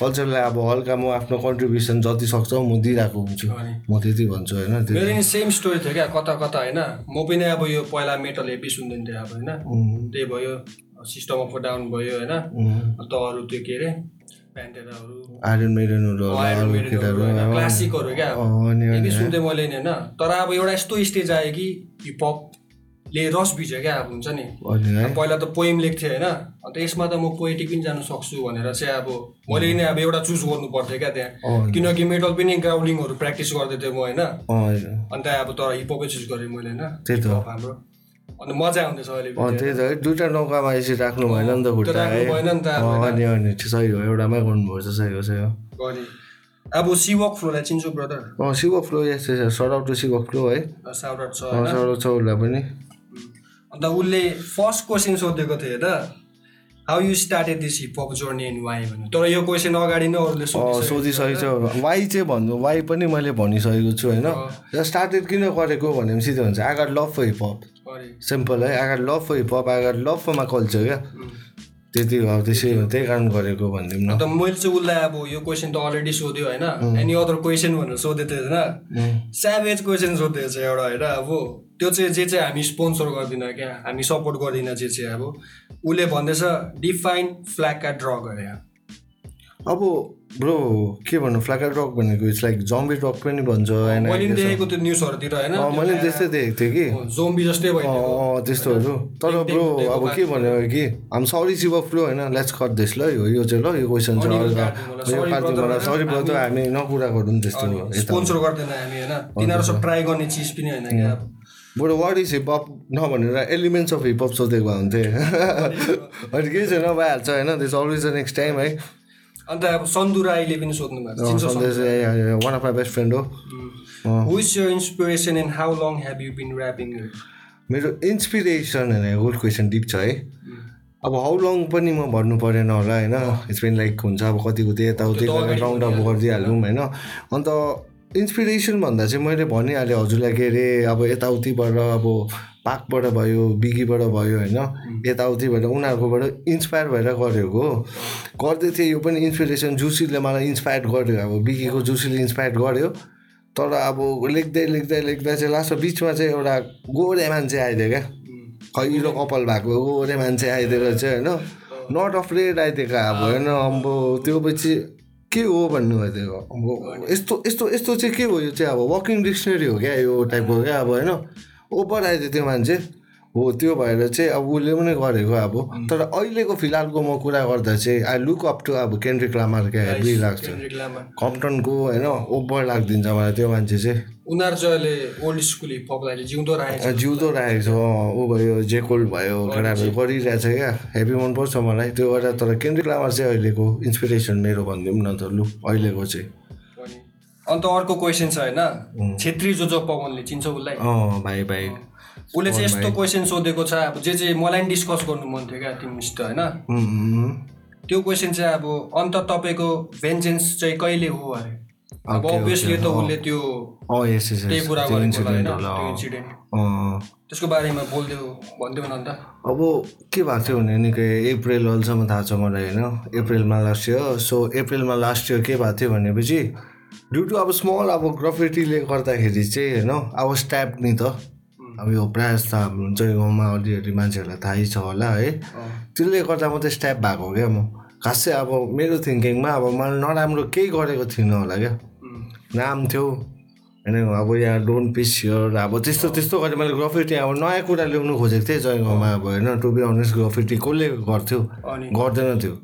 कल्चरलाई अब हल्का म आफ्नो कन्ट्रिब्युसन जति सक्छ म दिइरहेको हुन्छु। म त्यति भन्छु होइन मेरो सेम स्टोरी थियो क्या। कता कता होइन। म पनि अब यो पहिला मेटल हेपी सुन्दैन थिएँ अब होइन। त्यही भयो सिस्टम अफ डाउन भयो होइन? अन्त अरू त्यो के अरे प्यान्टेराहरू आइरन मेडनहरू होला आइरन अरू मेडेनहरू केटाहरू होइन, क्लासिकहरू क्या? सुन्थेँ मैले नि होइन? तर अब एउटा यस्तो स्टेज आयो कि हिपहपले रस भिज्यो क्या अब हुन्छ नि? पहिला त पोइम लेख्थेँ होइन? अन्त यसमा त म पोएटिक पनि जानु सक्छु भनेर चाहिँ अब मैले नै अब एउटा चुज गर्नु पर्थ्यो क्या त्यहाँ। किनकि मेटल पनि ग्राउलिङहरू प्र्याक्टिस गर्दै थिएँ म होइन? अन्त अब तर हिपहपै चुज गरेँ मैले होइन? हाम्रो। अन्त मजा आउँदैछ अहिले त्यही त। है दुइटा नौकामा यसरी राख्नु भएन नि त खुट्टा भएन नि त। अनि अनि सही हो एउटामै गर्नुपर्छ सही हो सही हो। अब सिवक फ्लोलाई चिन्छु ब्रदर अँ Shiva flow yes yes shout out to Shiva flow है। छ सर्ट आउट छ उसलाई पनि। अन्त उसले फर्स्ट क्वेसन सोधेको थियो त how you started this hip hop journey and why भन्यो। तर यो क्वेसन अगाडि नै अरूले सोधिसकेको छ। वाइ चाहिँ भन्नु? वाइ पनि मैले भनिसकेको छु होइन? स्टार्टेड किन गरेको भनेपछि त्यो हुन्छ I got love for hip hop छ। सिम्पल है I got love for hip hop I got love for मा कल्चर क्या त्यति हो त्यसै हो त्यही कारण गरेको भनिदिउँ न अन्त मैले चाहिँ उसलाई अब यो क्वेसन त अलरेडी सोध्यो होइन? एनी अदर क्वेसन भनेर सोधेको थियो होइन? स्याभेज क्वेसन सोधेको छ एउटा होइन? अब त्यो चाहिँ जे चाहिँ हामी स्पोन्सर गर्दिनँ क्या? हामी सपोर्ट गर्दिनँ जे चाहिँ अब। उसले भन्दैछ डिफाइन फ्ल्यागका ड्र गरे। अब ब्रो के भन्नु? फ्ल्याकर रक भनेको इट्स लाइक जम्बी रक पनि भन्छ होइन मैले देखेको त्यो न्युजहरूतिर होइन? अँ, मैले पनि त्यस्तै देखेको थिएँ कि। जोम्बी जस्तै त्यस्तोहरू। तर ब्रो अब के भन्यो कि हामी सरी शिव फ्लो होइन? लेट्स कट दिस ल यो यो चाहिँ ल यो क्वेसन अनि यो सरी ब्रदर हामी नकुरा गरौँ त्यस्तो स्पोन्सर गर्दैन हामी होइन? तिनीहरू सब ट्राई गर्ने चिज पनि होइन बरु वाट इज हिपहप नभनेर एलिमेन्ट्स अफ हिपहप सोधेको भए हुन्थेँ [laughs] अनि केही छैन भइहाल्छ होइन? This always the next time है? अन्त अब सन्दु राईले पनि सोध्नु भएको? One of my best friend हो। Rapping? मेरो इन्सपिरेसन होइन गुड क्वेसन डिप छ है। अब हाउ लङ पनि म भन्नु परेन होला होइन? इट्स बिन लाइक हुन्छ अब कति कति यताउति राउन्ड अप गरिदिइहालौँ होइन? अन्त इन्सपिरेसन भन्दा चाहिँ मैले भनिहालेँ हजुरलाई के अरे अब यताउतिबाट अब पाकबाट भयो बिगीबाट भयो होइन? यताउतिबाट उनीहरूकोबाट इन्सपायर भएर गरेको हो। गर्दै थिएँ यो पनि इन्सपिरेसन जुसीले मलाई इन्सपायर गर्यो। अब बिगीको जुसीले इन्सपायर गर्यो। तर अब लेख्दै लेख्दै लेख्दै चाहिँ लास्टमा बिचमा चाहिँ एउटा गोरे मान्छे आइदियो क्या। खैरो कपाल भएको गोरे मान्छे आइदिएर चाहिँ होइन? नट अफ्रेड आइदिएको अब होइन? अब त्यो पछि के हो भन्नु भइदिएको अब यस्तो यस्तो यस्तो चाहिँ के हो? यो चाहिँ अब वकिङ डिक्सनरी हो क्या यो टाइपको क्या अब होइन? ओभर आइदियो त्यो मान्छे। हो त्यो भएर चाहिँ अब उसले पनि गरेको अब। तर अहिलेको फिलहालको म कुरा गर्दा चाहिँ आई लुक अप टु अब केन्द्रिक लामार क्या हेभी लाग्छ. कम्पटनको होइन ओभर लागिदिन्छ मलाई त्यो मान्छे चाहिँ। उनीहरू चाहिँ अहिले ओल्ड स्कुल हिपहपलाई जिउँदो राखेको छ। जिउँदो राखेको छ ऊ भयो जेकोल भयो केटाहरू गरिरहेछ क्या। हेभी मनपर्छ मलाई। त्यो गरेर तर केन्द्रिक लामार चाहिँ अहिलेको इन्सपिरेसन मेरो भनिदिउँ न त लु अहिलेको चाहिँ। अन्त अर्को क्वेसन छ होइन? छेत्री जो जो पवनले चिन्छौ उसलाई? भाइ भाइ। उसले चाहिँ यस्तो क्वेसन सोधेको छ अब जे जे मलाई पनि डिस्कस गर्नु मन थियो क्या तिमीसित होइन। त्यो क्वेसन चाहिँ अब अन्त तपाईँको भेन्जेन्स चाहिँ कहिले हो अरे? अब अभियसली त उसले त्यो त्यही कुरा गरेको होइन इन्सिडेन्ट त्यसको बारेमा बोलिदियो भनिदियो न अन्त। अब के भएको थियो भने निकै अप्रिल अहिलेसम्म थाहा छ मलाई होइन? अप्रिलमा लास्ट इयर सो अप्रिलमा लास्ट इयर के भएको थियो भनेपछि ड्यु टु अब स्मल अब ग्राफिटीले गर्दाखेरि चाहिँ होइन अब स्ट्याप नि त। अब यो प्रायः जस्तो अब हुन्छ यो गाउँमा अलिअलि मान्छेहरूलाई थाहै छ होला है। त्यसले गर्दा मात्रै स्ट्याप भएको क्या म। खासै अब मेरो थिङ्किङमा अब मैले नराम्रो केही गरेको थिइनँ होला क्या। नाम थियो होइन अब यहाँ डोन्ट पिस हियर अब त्यस्तो त्यस्तो गरेर मैले ग्राफिटी अब नयाँ कुरा ल्याउनु खोजेको थिएँ जयगाउँमा अब होइन टु बी अनेस्ट ग्राफिटी कसले गर्थ्यो? गर्दैन थियो।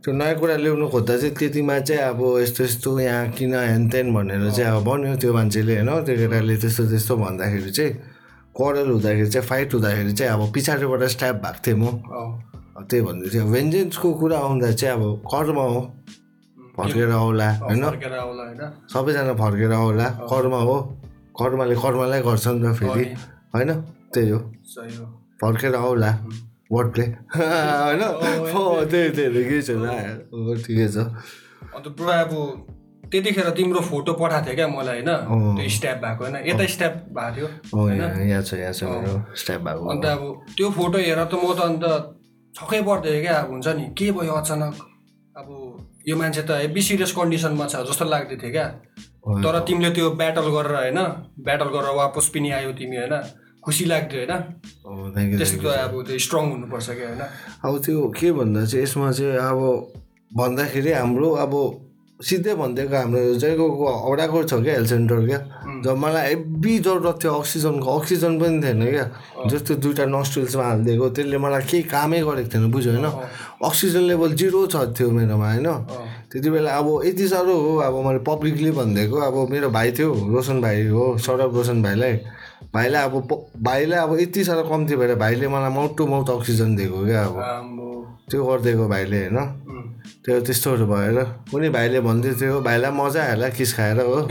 त्यो नयाँ कुरा ल्याउनु खोज्दा चाहिँ त्यतिमा चाहिँ अब यस्तो यस्तो यहाँ किन हेनतेन भनेर चाहिँ अब भन्यो त्यो मान्छेले होइन? त्यो केटाले त्यस्तो त्यस्तो भन्दाखेरि चाहिँ करल हुँदाखेरि चाहिँ फाइट हुँदाखेरि चाहिँ अब पछाडिबाट स्ट्याप भएको थिएँ म। त्यही भन्दै थियो। भेन्जेन्सको कुरा आउँदा चाहिँ अब कर्म हो। फर्केर आउला होइन? सबैजना फर्केर आउला। कर्म हो। कर्मले कर्मलाई गर्छ नि त फेरि होइन? त्यही हो। फर्केर आउला। वर्ड प्ले [laughs] होइन [laughs] हो त्यही त्यही केही छैन हो, ठिकै छ। अन्त ब्रो अब त्यतिखेर तिम्रो फोटो पठाएको थियो क्या मलाई होइन? त्यो स्ट्याप भएको होइन? यता स्ट्याप भएको थियो हो यहाँ छ यहाँ छ मेरो स्ट्याप भएको। अन्त अब त्यो फोटो हेरेर त म त अन्त छक्कै पर्थ्यो क्या अब हुन्छ नि? के भयो अचानक? अब यो मान्छे त हेभी सिरियस कन्डिसनमा छ जस्तो लाग्दै थियो क्या। तर तिमीले त्यो ब्याटल गरेर होइन? ब्याटल गरेर वापस पनि आयो तिमी होइन? खुसी लाग्थ्यो होइन? यू त्यस्तो अब त्यो स्ट्रङ हुनुपर्छ क्या होइन? अब त्यो के भन्दा चाहिँ यसमा चाहिँ अब भन्दाखेरि हाम्रो अब सिधै भनिदिएको हाम्रो जयगाउँको औडाको छ क्या हेल्थ सेन्टर क्या जब मलाई हेब्बी जरुरत थियो अक्सिजनको अक्सिजन पनि थिएन क्या। जस्तो दुइटा नस्ट्रिल्समा हालिदिएको त्यसले मलाई केही कामै गरेको थिएन बुझ्यो होइन? अक्सिजन लेभल जिरो छ थियो मेरोमा होइन? त्यति बेला अब यति साह्रो हो अब मैले पब्लिकली भनिदिएको अब मेरो भाइ थियो रोशन भाइ हो सौरभ रोशन भाइलाई। भाइलाई अब भाइलाई अब यति साह्रो कम्ती भएर भाइले मलाई माउथ टु माउथ अक्सिजन दिएको क्या अब। त्यो गरिदिएको भाइले होइन. त्यो त्यस्तोहरू भएर। कुनै भाइले भन्दै थियो भाइलाई मजा आयो होला किस खाएर हो? [laughs]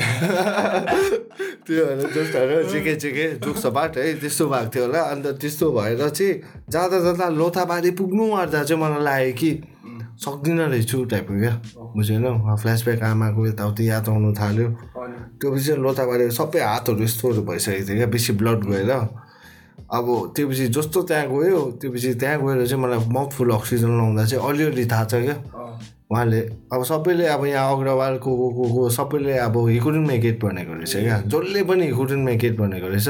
त्यो भएर जस्तोहरू चिके चिके दुख्छ बाट है त्यस्तो भएको थियो होला। अन्त त्यस्तो भएर चाहिँ जाँदा जाँदा लोथाबारी पुग्नु आँट्दा चाहिँ मलाई लाग्यो कि सक्दिनँ रहेछु टाइपको क्या। बुझेन फ्ल्यासब्याक आमाको यताउति याद आउनु थाल्यो। त्यो पछि लोथाबारी सबै हातहरू यस्तोहरू भइसकेको थियो क्या बेसी ब्लड गएर। अब त्यो पछि जस्तो त्यहाँ गयो त्यो पछि त्यहाँ गएर चाहिँ मलाई माउथफुल अक्सिजन लाउँदा चाहिँ अलिअलि थाहा छ क्या। उहाँले अब सबैले अब यहाँ अग्रवालको को को को सबैले अब हिकुडिन मेकेट भनेको रहेछ क्या। जसले पनि हिकुडिन मेकेट भनेको रहेछ।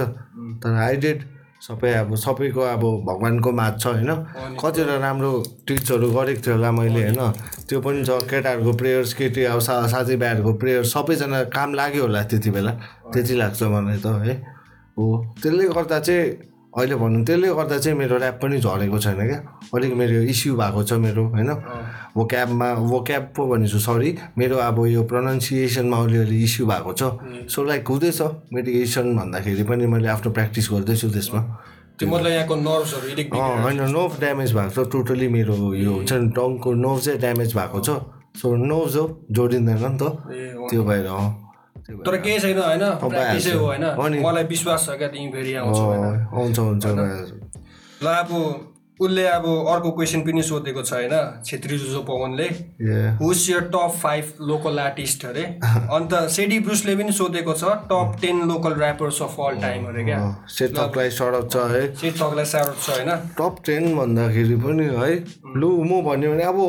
तर आई डेड सबै अब सबैको अब भगवान्को मात छ होइन? कतिवटा राम्रो टिप्सहरू गरेको थियो होला मैले होइन? त्यो पनि छ केटाहरूको प्रेयर्स केटी अब सा साथीभाइहरूको प्रेयर सबैजना काम लाग्यो होला त्यति बेला। त्यति लाग्छ मलाई त है? हो। त्यसले गर्दा चाहिँ अहिले भनौँ त्यसले गर्दा चाहिँ मेरो ऱ्याप पनि झरेको छैन क्या। अलिक मेरो इस्यु भएको छ मेरो होइन? वो क्याबमा वो क्याब पो भनेछु सरी मेरो अब यो प्रोनाउन्सिएसनमा अलिअलि इस्यु भएको छ। सो लाइक हुँदैछ। मेडिकेसन भन्दाखेरि पनि मैले आफ्नो प्र्याक्टिस गर्दैछु त्यसमा। यहाँको होइन नर्भ ड्यामेज भएको छ। टोटली मेरो यो हुन्छ नि टङको नर्भ चाहिँ ड्यामेज भएको छ। सो नर्भ्स हो जोडिँदैन नि त। ए, हो। त्यो भएर अँ। त्यो भएर तर केही छैन होइन? प्र्याक्टिसै हो होइन। मलाई विश्वास छ क्या तिमी फेरि आउँछौ हुन्छ। ल अब उसले अब अर्को क्वेसन पनि सोधेको छ होइन? Chhetri जुजो पवनले. Who's your top five local artist अरे? अन्त सेडी ब्रुसले पनि सोधेको छ top ten local rappers of all time अरे क्या? सेतकलाई सडक छ है। सेट थकलाई साह्रो छ होइन? टप टेन भन्दाखेरि पनि है लु म भन्यो भने अब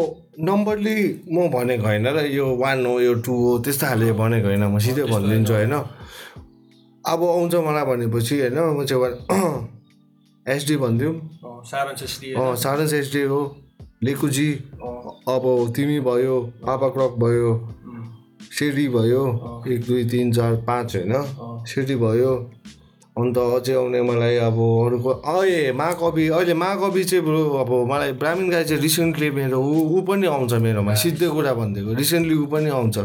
नम्बरली म भनेको होइन र यो वान हो यो टू हो त्यस्तो खाले भनेको होइन म सिधै भनिदिन्छु होइन। अब आउँछ मलाई भनेपछि होइन म चाहिँ [clears throat] एसडी भनिदिउँ। सारन्स एसडी हो लेकुजी अब तिमी भयो पापा क्रक भयो सिडी भयो एक दुई तिन चार पाँच होइन। सिडी भयो अन्त अझै आउने मलाई अब अरूको अहिले महाकवि अहिले महाकवि चाहिँ ब्रो अब मलाई ब्राह्मीण गाई चाहिँ रिसेन्टली मेरो ऊ ऊ पनि आउँछ मेरोमा सिधै कुरा भनिदिएको रिसेन्टली ऊ पनि आउँछ।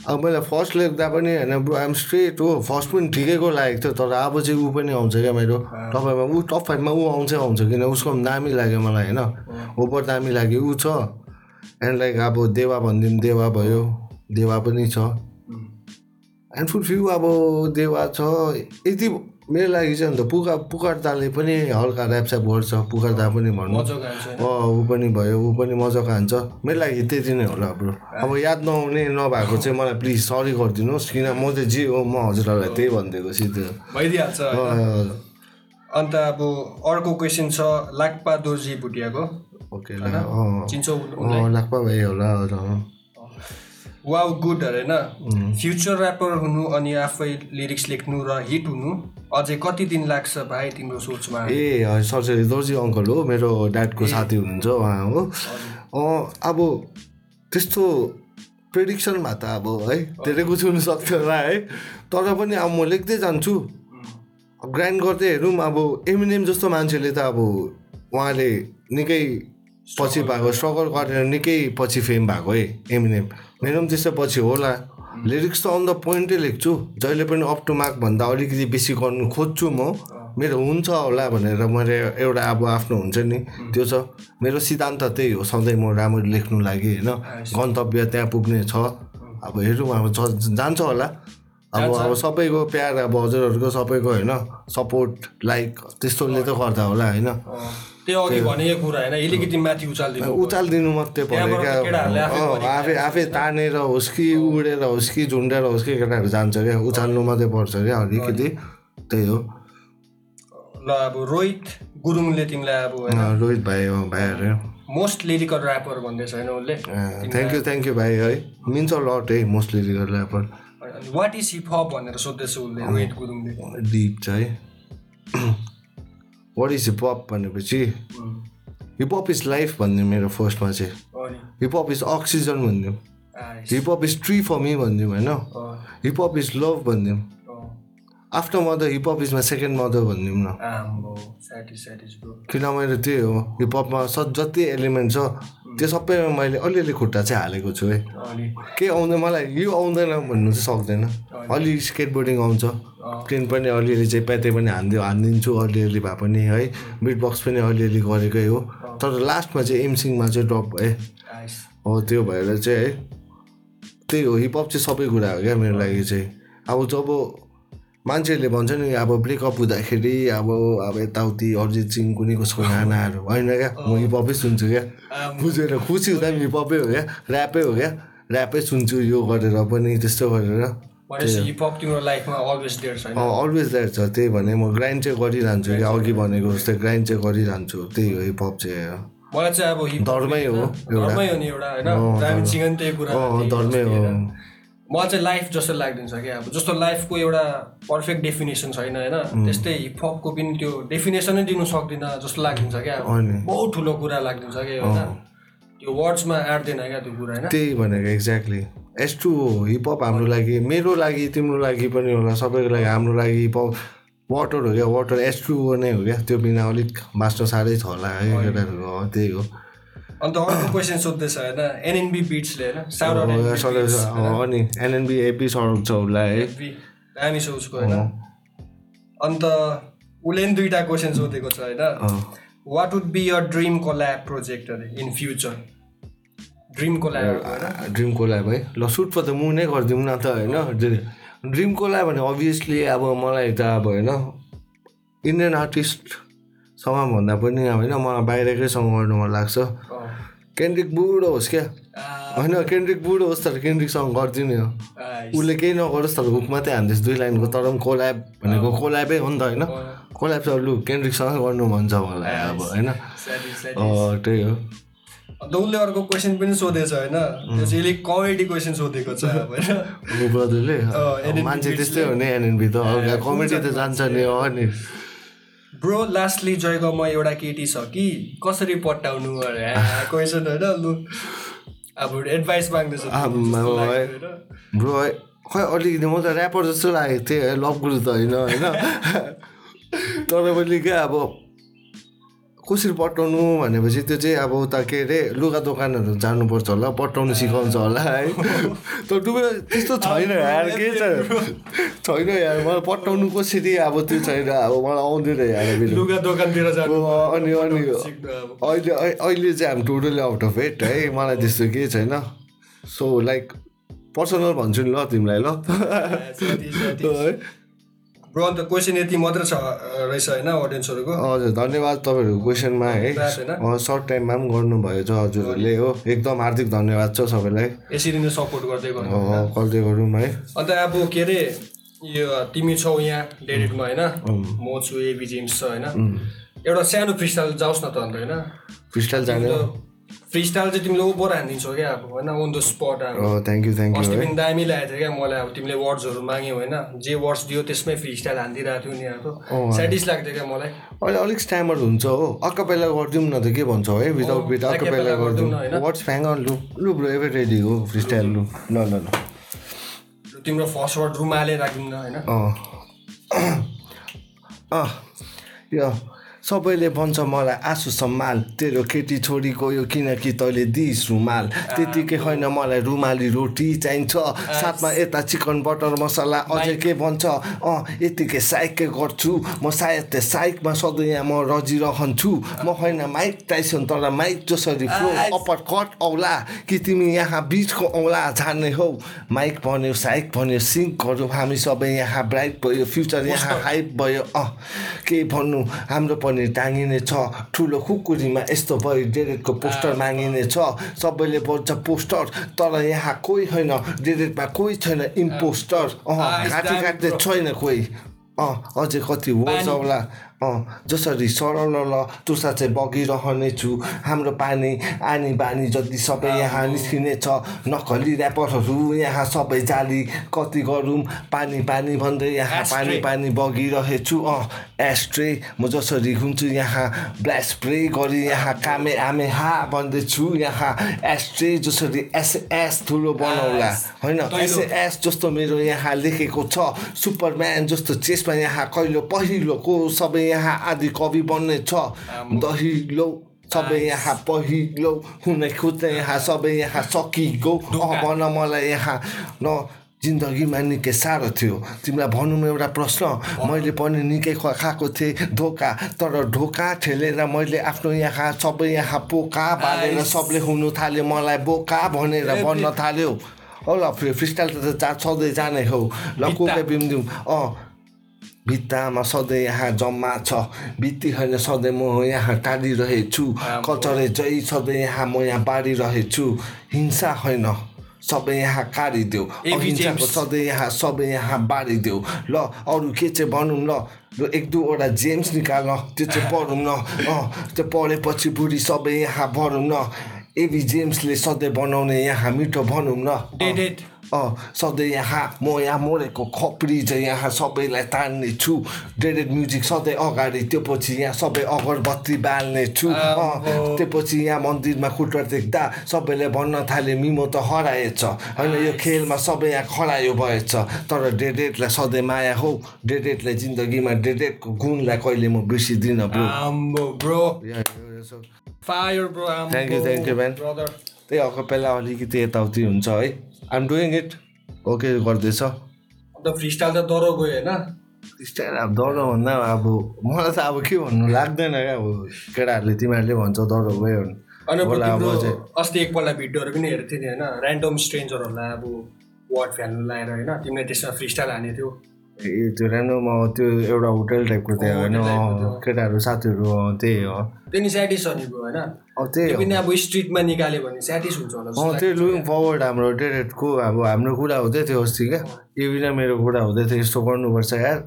अब मैले फर्स्ट लेख्दा पनि होइन ब्रो आइएम स्ट्रेट हो फर्स्ट पनि ठिकैको लागेको थियो तर अब चाहिँ ऊ पनि आउँछ क्या मेरो। तपाईँमा ऊ टप फाइभमा ऊ आउँछै आउँछ किन उसको पनि दामी लाग्यो मलाई होइन। ओभर दामी लाग्यो ऊ छ। एन्ड लाइक अब देवा भनिदिउँ देवा भयो देवा पनि छ। एन्ड फुल फ्यु अब देवा छ। यति मेरो लागि चाहिँ अन्त पुका पुकार दाले पनि हल्का ऱ्यापस्याप गर्छ। पुकार दा पनि भन्नु। ऊ पनि भयो ऊ पनि मजाको हान्छ मेरो लागि त्यति नै होला ब्रो। अब याद नआउने नभएको चाहिँ मलाई प्लिज सरी गरिदिनुहोस्। किन म चाहिँ जे हो म हजुरहरूलाई त्यही भनिदिएको सिधै। भइदिइहाल्छ अन्त अब अर्को क्वेसन छ लाक्पा दोर्जी भुटियाको। ओके चिन्छौ लाक्पा भाइ होला वाउ गुड अरे होइन फ्युचर ऱ्यापर हुनु अनि आफै लिरिक्स लेख्नु र हिट हुनु अझै कति दिन लाग्छ भाइ तिम्रो सोचमा? ए सरसरी दोर्जी अङ्कल हो मेरो ड्याडको साथी हुनुहुन्छ उहाँ हो। अब त्यस्तो प्रेडिक्सनमा त अब है धेरै कुछ हुनु सक्थ्यो होला है। तर पनि अब म लेख्दै जान्छु। ग्राइन्ड गर्दै हेरौँ अब एमिनेम जस्तो मान्छेले त अब उहाँले निकै पछि भएको स्ट्रगल गरेर निकै पछि फेम भएको है एमिनेम मेरो पनि त्यस्तो पछि होला लिरिक्स त अन द पोइन्टै लेख्छु। जहिले पनि अप टु मार्क भन्दा अलिकति बेसी गर्नु खोज्छु म। मेरो हुन्छ होला भनेर मैले एउटा अब आफ्नो हुन्छ नि त्यो छ। मेरो सिद्धान्त त्यही हो सधैँ म राम्ररी लेख्नु लागि होइन। गन्तव्य त्यहाँ पुग्ने छ। अब हेरौँ अब जान्छ होला। अब अब सबैको प्यार अब हजुरहरूको सबैको होइन। सपोर्ट लाइक त्यस्तोले त गर्दा होला होइन। त्यो अघि भनेको कुरा होइन अलिकति माथि उचालिदिनु उचालिदिनु मात्रै पऱ्यो क्या। आफै अँ, आफै तानेर होस् कि उडेर होस् कि झुन्डेर होस् कि केटाहरू जान्छ क्या। उचाल्नु मात्रै पर्छ क्या अलिकति। त्यही हो। ल अब रोहित गुरुङले तिमीलाई अब अँ, रोहित भाइ हो भाइहरू मोस्ट लिरिकल ऱ्यापर भन्दैछ होइन उसले। थ्याङ्क यू थ्याङ्क यू भाइ है। मिन्छ लट है मोस्टली रिगरलाई पर अनि वाट इज हिप हप भनेर सोध्दैछ उसले रोहित गुरुङले? डिप छ है। वाट इज हिपहप भनेपछि उम्, हिपहप इज लाइफ भन्ने मेरो फर्स्टमा चाहिँ। Hip hop is oxygen भनिदिउँ hip hop is tree for me भनिदिउँ होइन? Hip hop is love भनिदिउँ after mother hip hop is my second mother भनिदिउँ न किन मैले त्यही हो हिपहपमा स जति एलिमेन्ट छ त्यो सबैमा मैले अलिअलि खुट्टा चाहिँ हालेको छु है। अनि के आउँदैन मलाई यो आउँदैन भन्नु चाहिँ सक्दैन। अलि स्केट बोर्डिङ आउँछ ट्रेन पनि अलिअलि चाहिँ प्याते पनि हानिदियो हानिदिन्छु अलिअलि भए पनि है। बिट बक्स पनि अलिअलि गरेकै हो। तर लास्टमा चाहिँ एमसिङमा चाहिँ ड्रप भएँ। आइस हो त्यो भएर चाहिँ है। त्यही हो हिपहप चाहिँ सबै कुरा हो क्या मेरो लागि चाहिँ। अब जब मान्छेहरूले भन्छ नि अब ब्रेकअप हुँदाखेरि अब अब यताउति अरिजित सिंह कुनै कसको गानाहरू होइन क्या? म हिपहपै सुन्छु क्या। बुझेर खुसी हुँदा पनि हिपहपै हो क्या? ऱ्यापै हो क्या? ऱ्यापै सुन्छु यो गरेर पनि त्यस्तो गरेर। अलवेज द्याट छ त्यही भने म ग्राइन्ड चाहिँ गरिरहन्छु क्या। अघि भनेको जस्तै ग्राइन्ड चाहिँ गरिरहन्छु त्यही हो हिपहप चाहिँ मलाई चाहिँ अब धर्मै हो एउटा। धर्मै हो नि एउटा होइन? धर्मै। हो। मलाई चाहिँ लाइफ जस्तो लाग्दिन्छ क्या। अब जस्तो लाइफको एउटा पर्फेक्ट डेफिनेसन छैन होइन? त्यस्तै हिपहपको पनि त्यो डेफिनेसनै दिनु सक्दिनँ जस्तो लाग्दिन्छ क्या। अब बहुत ठुलो कुरा लाग्दिन्छ क्या होइन त्यो वर्ड्समा आँट्दैन क्या त्यो कुरा होइन? त्यही भनेको एक्ज्याक्टली एस टु हो हिपहप हाम्रो लागि मेरो लागि तिम्रो लागि पनि होला सबैको लागि हाम्रो लागि हिपहप वाटर हो क्या वाटर एस टू नै हो क्या। त्यो बिना अलिक मास्टर साह्रै छ होला है केटाहरूको त्यही हो। अन्त अर्को क्वेसन सोध्दैछ होइन? एनएनबी बिट्सले होइन? अनि एनएनबी एपी सराउँछ उसलाई है। दामी छ उसको होइन? अन्त उसले पनि दुइटा क्वेसन सोधेको छ होइन। What would be your dream collab project अरे in future dream collab dream collab है। ल सुट त म नै गरिदिउँ न त होइन? ड्रिम कोलाब भने अभियसली अब मलाई त अब होइन? इन्डियन आर्टिस्टसँग भन्दा पनि अब होइन? मलाई बाहिरकैसँग गर्नु मन लाग्छ। केन्द्रिक बुढो होस् क्या? होइन केन्द्रिक बुढो होस् तर केन्द्रिकसँग गरिदिने हो। उसले केही नगरोस् तर हुक मात्रै हान्दैछ दुई लाइनको तर पनि कोल्याब भनेको कोल्याबै हो नि त होइन? कोल्याब चाहिँ लु केन्द्रिकसँग गर्नु मन छ मलाई अब होइन? त्यही हो। अन्त उसले अर्को क्वेसन पनि सोधेछ होइन? त्यो चाहिँ अलिक कमेडी क्वेसन सोधेको छ होइन? मान्छे त्यस्तै हो नि एनएनबी त। कमेडी त जान्छ नि हो नि। ब्रो लास्टली जयगमा एउटा केटी छ कि? कसरी पट्टाउनु क्वेसन होइन? लु। अब एडभाइस माग्दैछ। ब्रो है। खै अलिकति म त ऱ्यापर जस्तो लागेको थिएँ है लभ गुरु त होइन होइन? [laughs] तर पनि क्या अब कसरी पठाउनु भनेपछि त्यो चाहिँ अब उता के अरे लुगा दोकानहरू जानुपर्छ होला पठाउनु सिकाउँछ होला है। तर डुबे त्यस्तो छैन यार के छ? छैन यार मलाई पठाउनु कसरी अब त्यो छैन अब मलाई आउँदैन यार लुगा दोकानतिर जानु अनि अनि अहिले अहि- अहिले चाहिँ हामी टोटली आउट अफ इट है मलाई त्यस्तो केही छैन। सो लाइक पर्सनल भन्छु नि ल तिमीलाई ल? [laughs] ब्रो अन्त क्वेसन यति मात्रै छ रहेछ होइन अडियन्सहरूको हजुर धन्यवाद तपाईँहरूको क्वेसनमा है। सर्ट टाइममा पनि गर्नुभयो छ हजुरहरूले हो। एकदम हार्दिक धन्यवाद छ सबैलाई। यसरी नै सपोर्ट गर्दै गर्नु अँ, गर्दै गरौँ है। अन्त अब के अरे यो तिमी छौ यहाँ डेडेटमा होइन? म छु एबी जेम्स छ होइन? एउटा सानो फ्रिस्टाइल जाओस् न त अन्त होइन? फ्रिस्टाइल जाने हो फ्रिस्टाइल चाहिँ तिमीले ओभर हानिदिन्छौ क्या अब होइन? अन द स्पट अब। थ्याङ्क यू थ्याङ्क यू अस्ति पनि दामी लागेको थियो क्या मलाई अब तिमीले वर्ड्सहरू माग्यौ होइन? जे वर्ड्स दियो त्यसमै फ्री स्टाइल हानिदिरहेको थियो अब स्याटिस लाग्थ्यो क्या मलाई। अहिले अलिक स्ट्यामर हुन्छ हो। अक्कपेला गरिदिउँ न त के भन्छौ है विदाउट विथ acapella अक्कपेला गरिदिउँ? वाट्स फ्याङ लु लु ब्रो एभर रेडी हो फ्रिस्टाइल लु ल ल ल लु, तिम्रो फर्स्ट वर्ड रुमाले राखिदिउँ न होइन? अँ अँ यो सबैले भन्छ मलाई आँसु सम्माल तेरो केटी छोरी गयो किनकि तैँले दिइस् रुमाल त्यतिकै होइन मलाई रुमाली रोटी चाहिन्छ। साथमा यता चिकन बटर मसला अझै के भन्छ? अँ यतिकै साइकै गर्छु। म सायद त्यो साइकमा सधैँ यहाँ म रजिरहन्छु। म होइन माइक टाइसन तर माइक जसरी फ्लो अप्पर कट औला कि तिमी यहाँ बिचको औला झार्ने हौ। माइक भन्यो साइक भन्यो सिङ्क गरौँ हामी सबै यहाँ ब्राइट भयो फ्युचर यहाँ हाइप भयो। अँ के भन्नु? हाम्रो पनि टाँगिने छ। ठुलो खुकुरीमा यस्तो भयो डेरेटको पोस्टर मागिने छ। सबैले भन्छ पोस्टर तर यहाँ कोही छैन। डेरेटमा कोही छैन इम्पोस्टर। अँ घाँटी काट्ने छैन कोही। अँ अझै कति वर्ष होला जसरी सरल ल तुसा चाहिँ बगिरहनेछु। हाम्रो पानी आनी बानी जति सबै यहाँ निस्किने छ नक्कली ऱ्यापरहरू यहाँ सबै जाली कति गरौँ पानी पानी भन्दै यहाँ पानी पानी बगिरहेछु। अँ एस्ट्रे म जसरी हुन्छु यहाँ ब्ल्याक स्प्रे गरी यहाँ कामे आमे हा भन्दैछु यहाँ। एस्ट्रे जसरी एसएस ठुलो बनाउला। होइन? एसएस जस्तो मेरो यहाँ लेखेको छ। सुपरम्यान जस्तो चेसमा यहाँ कहिलो पहिलोको सबै यहाँ आदि कवि बन्ने छ। दहिलो सबै यहाँ पहिलो हुन खोज्ने यहाँ सबै यहाँ सकिगो। भन मलाई यहाँ। न जिन्दगीमा निकै साह्रो थियो। तिमीलाई भनौँ एउटा प्रश्न। मैले पनि निकै खाएको थिएँ धोका। तर ढोका ठेलेर मैले आफ्नो यहाँ सबै यहाँ पोका बालेर सबले हुनु थाल्यो मलाई बोका भनेर भन्न थाल्यो। हो ल फ्री फ्रिस्टाइल त जा सधैँ जाने हौ। ल कोकै बिम्दिउँ अँ भित्तामा सधैँ यहाँ जम्मा छ। भित्ती होइन सधैँ म यहाँ टाढिरहेछु कचरे जै सधैँ यहाँ म यहाँ बाँडिरहेछु। हिंसा होइन। सबै यहाँ काटिदेऊ अहिंसाको सधैँ यहाँ सबै यहाँ बाँडिदेऊ। ल अरू के चाहिँ भनौँ ल। एक दुईवटा जेम्स निकाल त्यो चाहिँ [laughs] पढौँ न। त्यो पढेपछि बुढी सबै यहाँ भरौँ न। एबी जेम्सले सधैँ बनाउने यहाँ मिठो भनौँ न। सधैँ यहाँ म यहाँ मरेको खप्री चाहिँ यहाँ सबैलाई तान्ने छु डेडेड म्युजिक सधैँ अगाडि त्यो पछि यहाँ सबै अगरबत्ती बाल्ने छु त्यो पछि यहाँ मन्दिरमा खुट्टा देख्दा सबैले भन्न थाले मिमो त हराएछ होइन यो खेलमा सबै यहाँ खरायो भएछ तर डेडेडलाई सधैँ माया हो डेडेडलाई जिन्दगीमा डेडेडको गुणलाई कहिले म बिर्सिदिनँ bro fire you, thank you, man. Brother त्यही हक पहिला अलिकति यताउति हुन्छ है आइम डुइङ इट ओके गर्दैछ। अन्त फ्री स्टाइल त डह्रो गयो होइन? स्टाइल अब डह्रो भन्दा अब मलाई त अब के भन्नु लाग्दैन क्या अब केटाहरूले तिमीहरूले भन्छ डह्रो गयो भने। अस्ति एकपल्ट भिडियोहरू पनि हेरेको थिएँ नि होइन? ऱ्यान्डम स्ट्रेन्जरहरूलाई अब वर्ड फ्याल्नु लाएर होइन तिमीले त्यसमा फ्री स्टाइल हाने थियो। त्यो ऱ्यान्डम त्यो एउटा होटेल टाइपको थियो होइन केटाहरू साथीहरू त्यही हो। त्यो नि स्याटिस छ नि ब्रो होइन? अब त्यही पनि अब स्ट्रिटमा निकाल्यो भने स्याटिस हुन्छ होला जस्तो अँ त्यही लुकिङ फरवर्ड हाम्रो डेरेटको अब हाम्रो कुरा हुँदै थियो अस्ति क्या। एबिना मेरो कुरा हुँदै थियो यस्तो गर्नुपर्छ यार।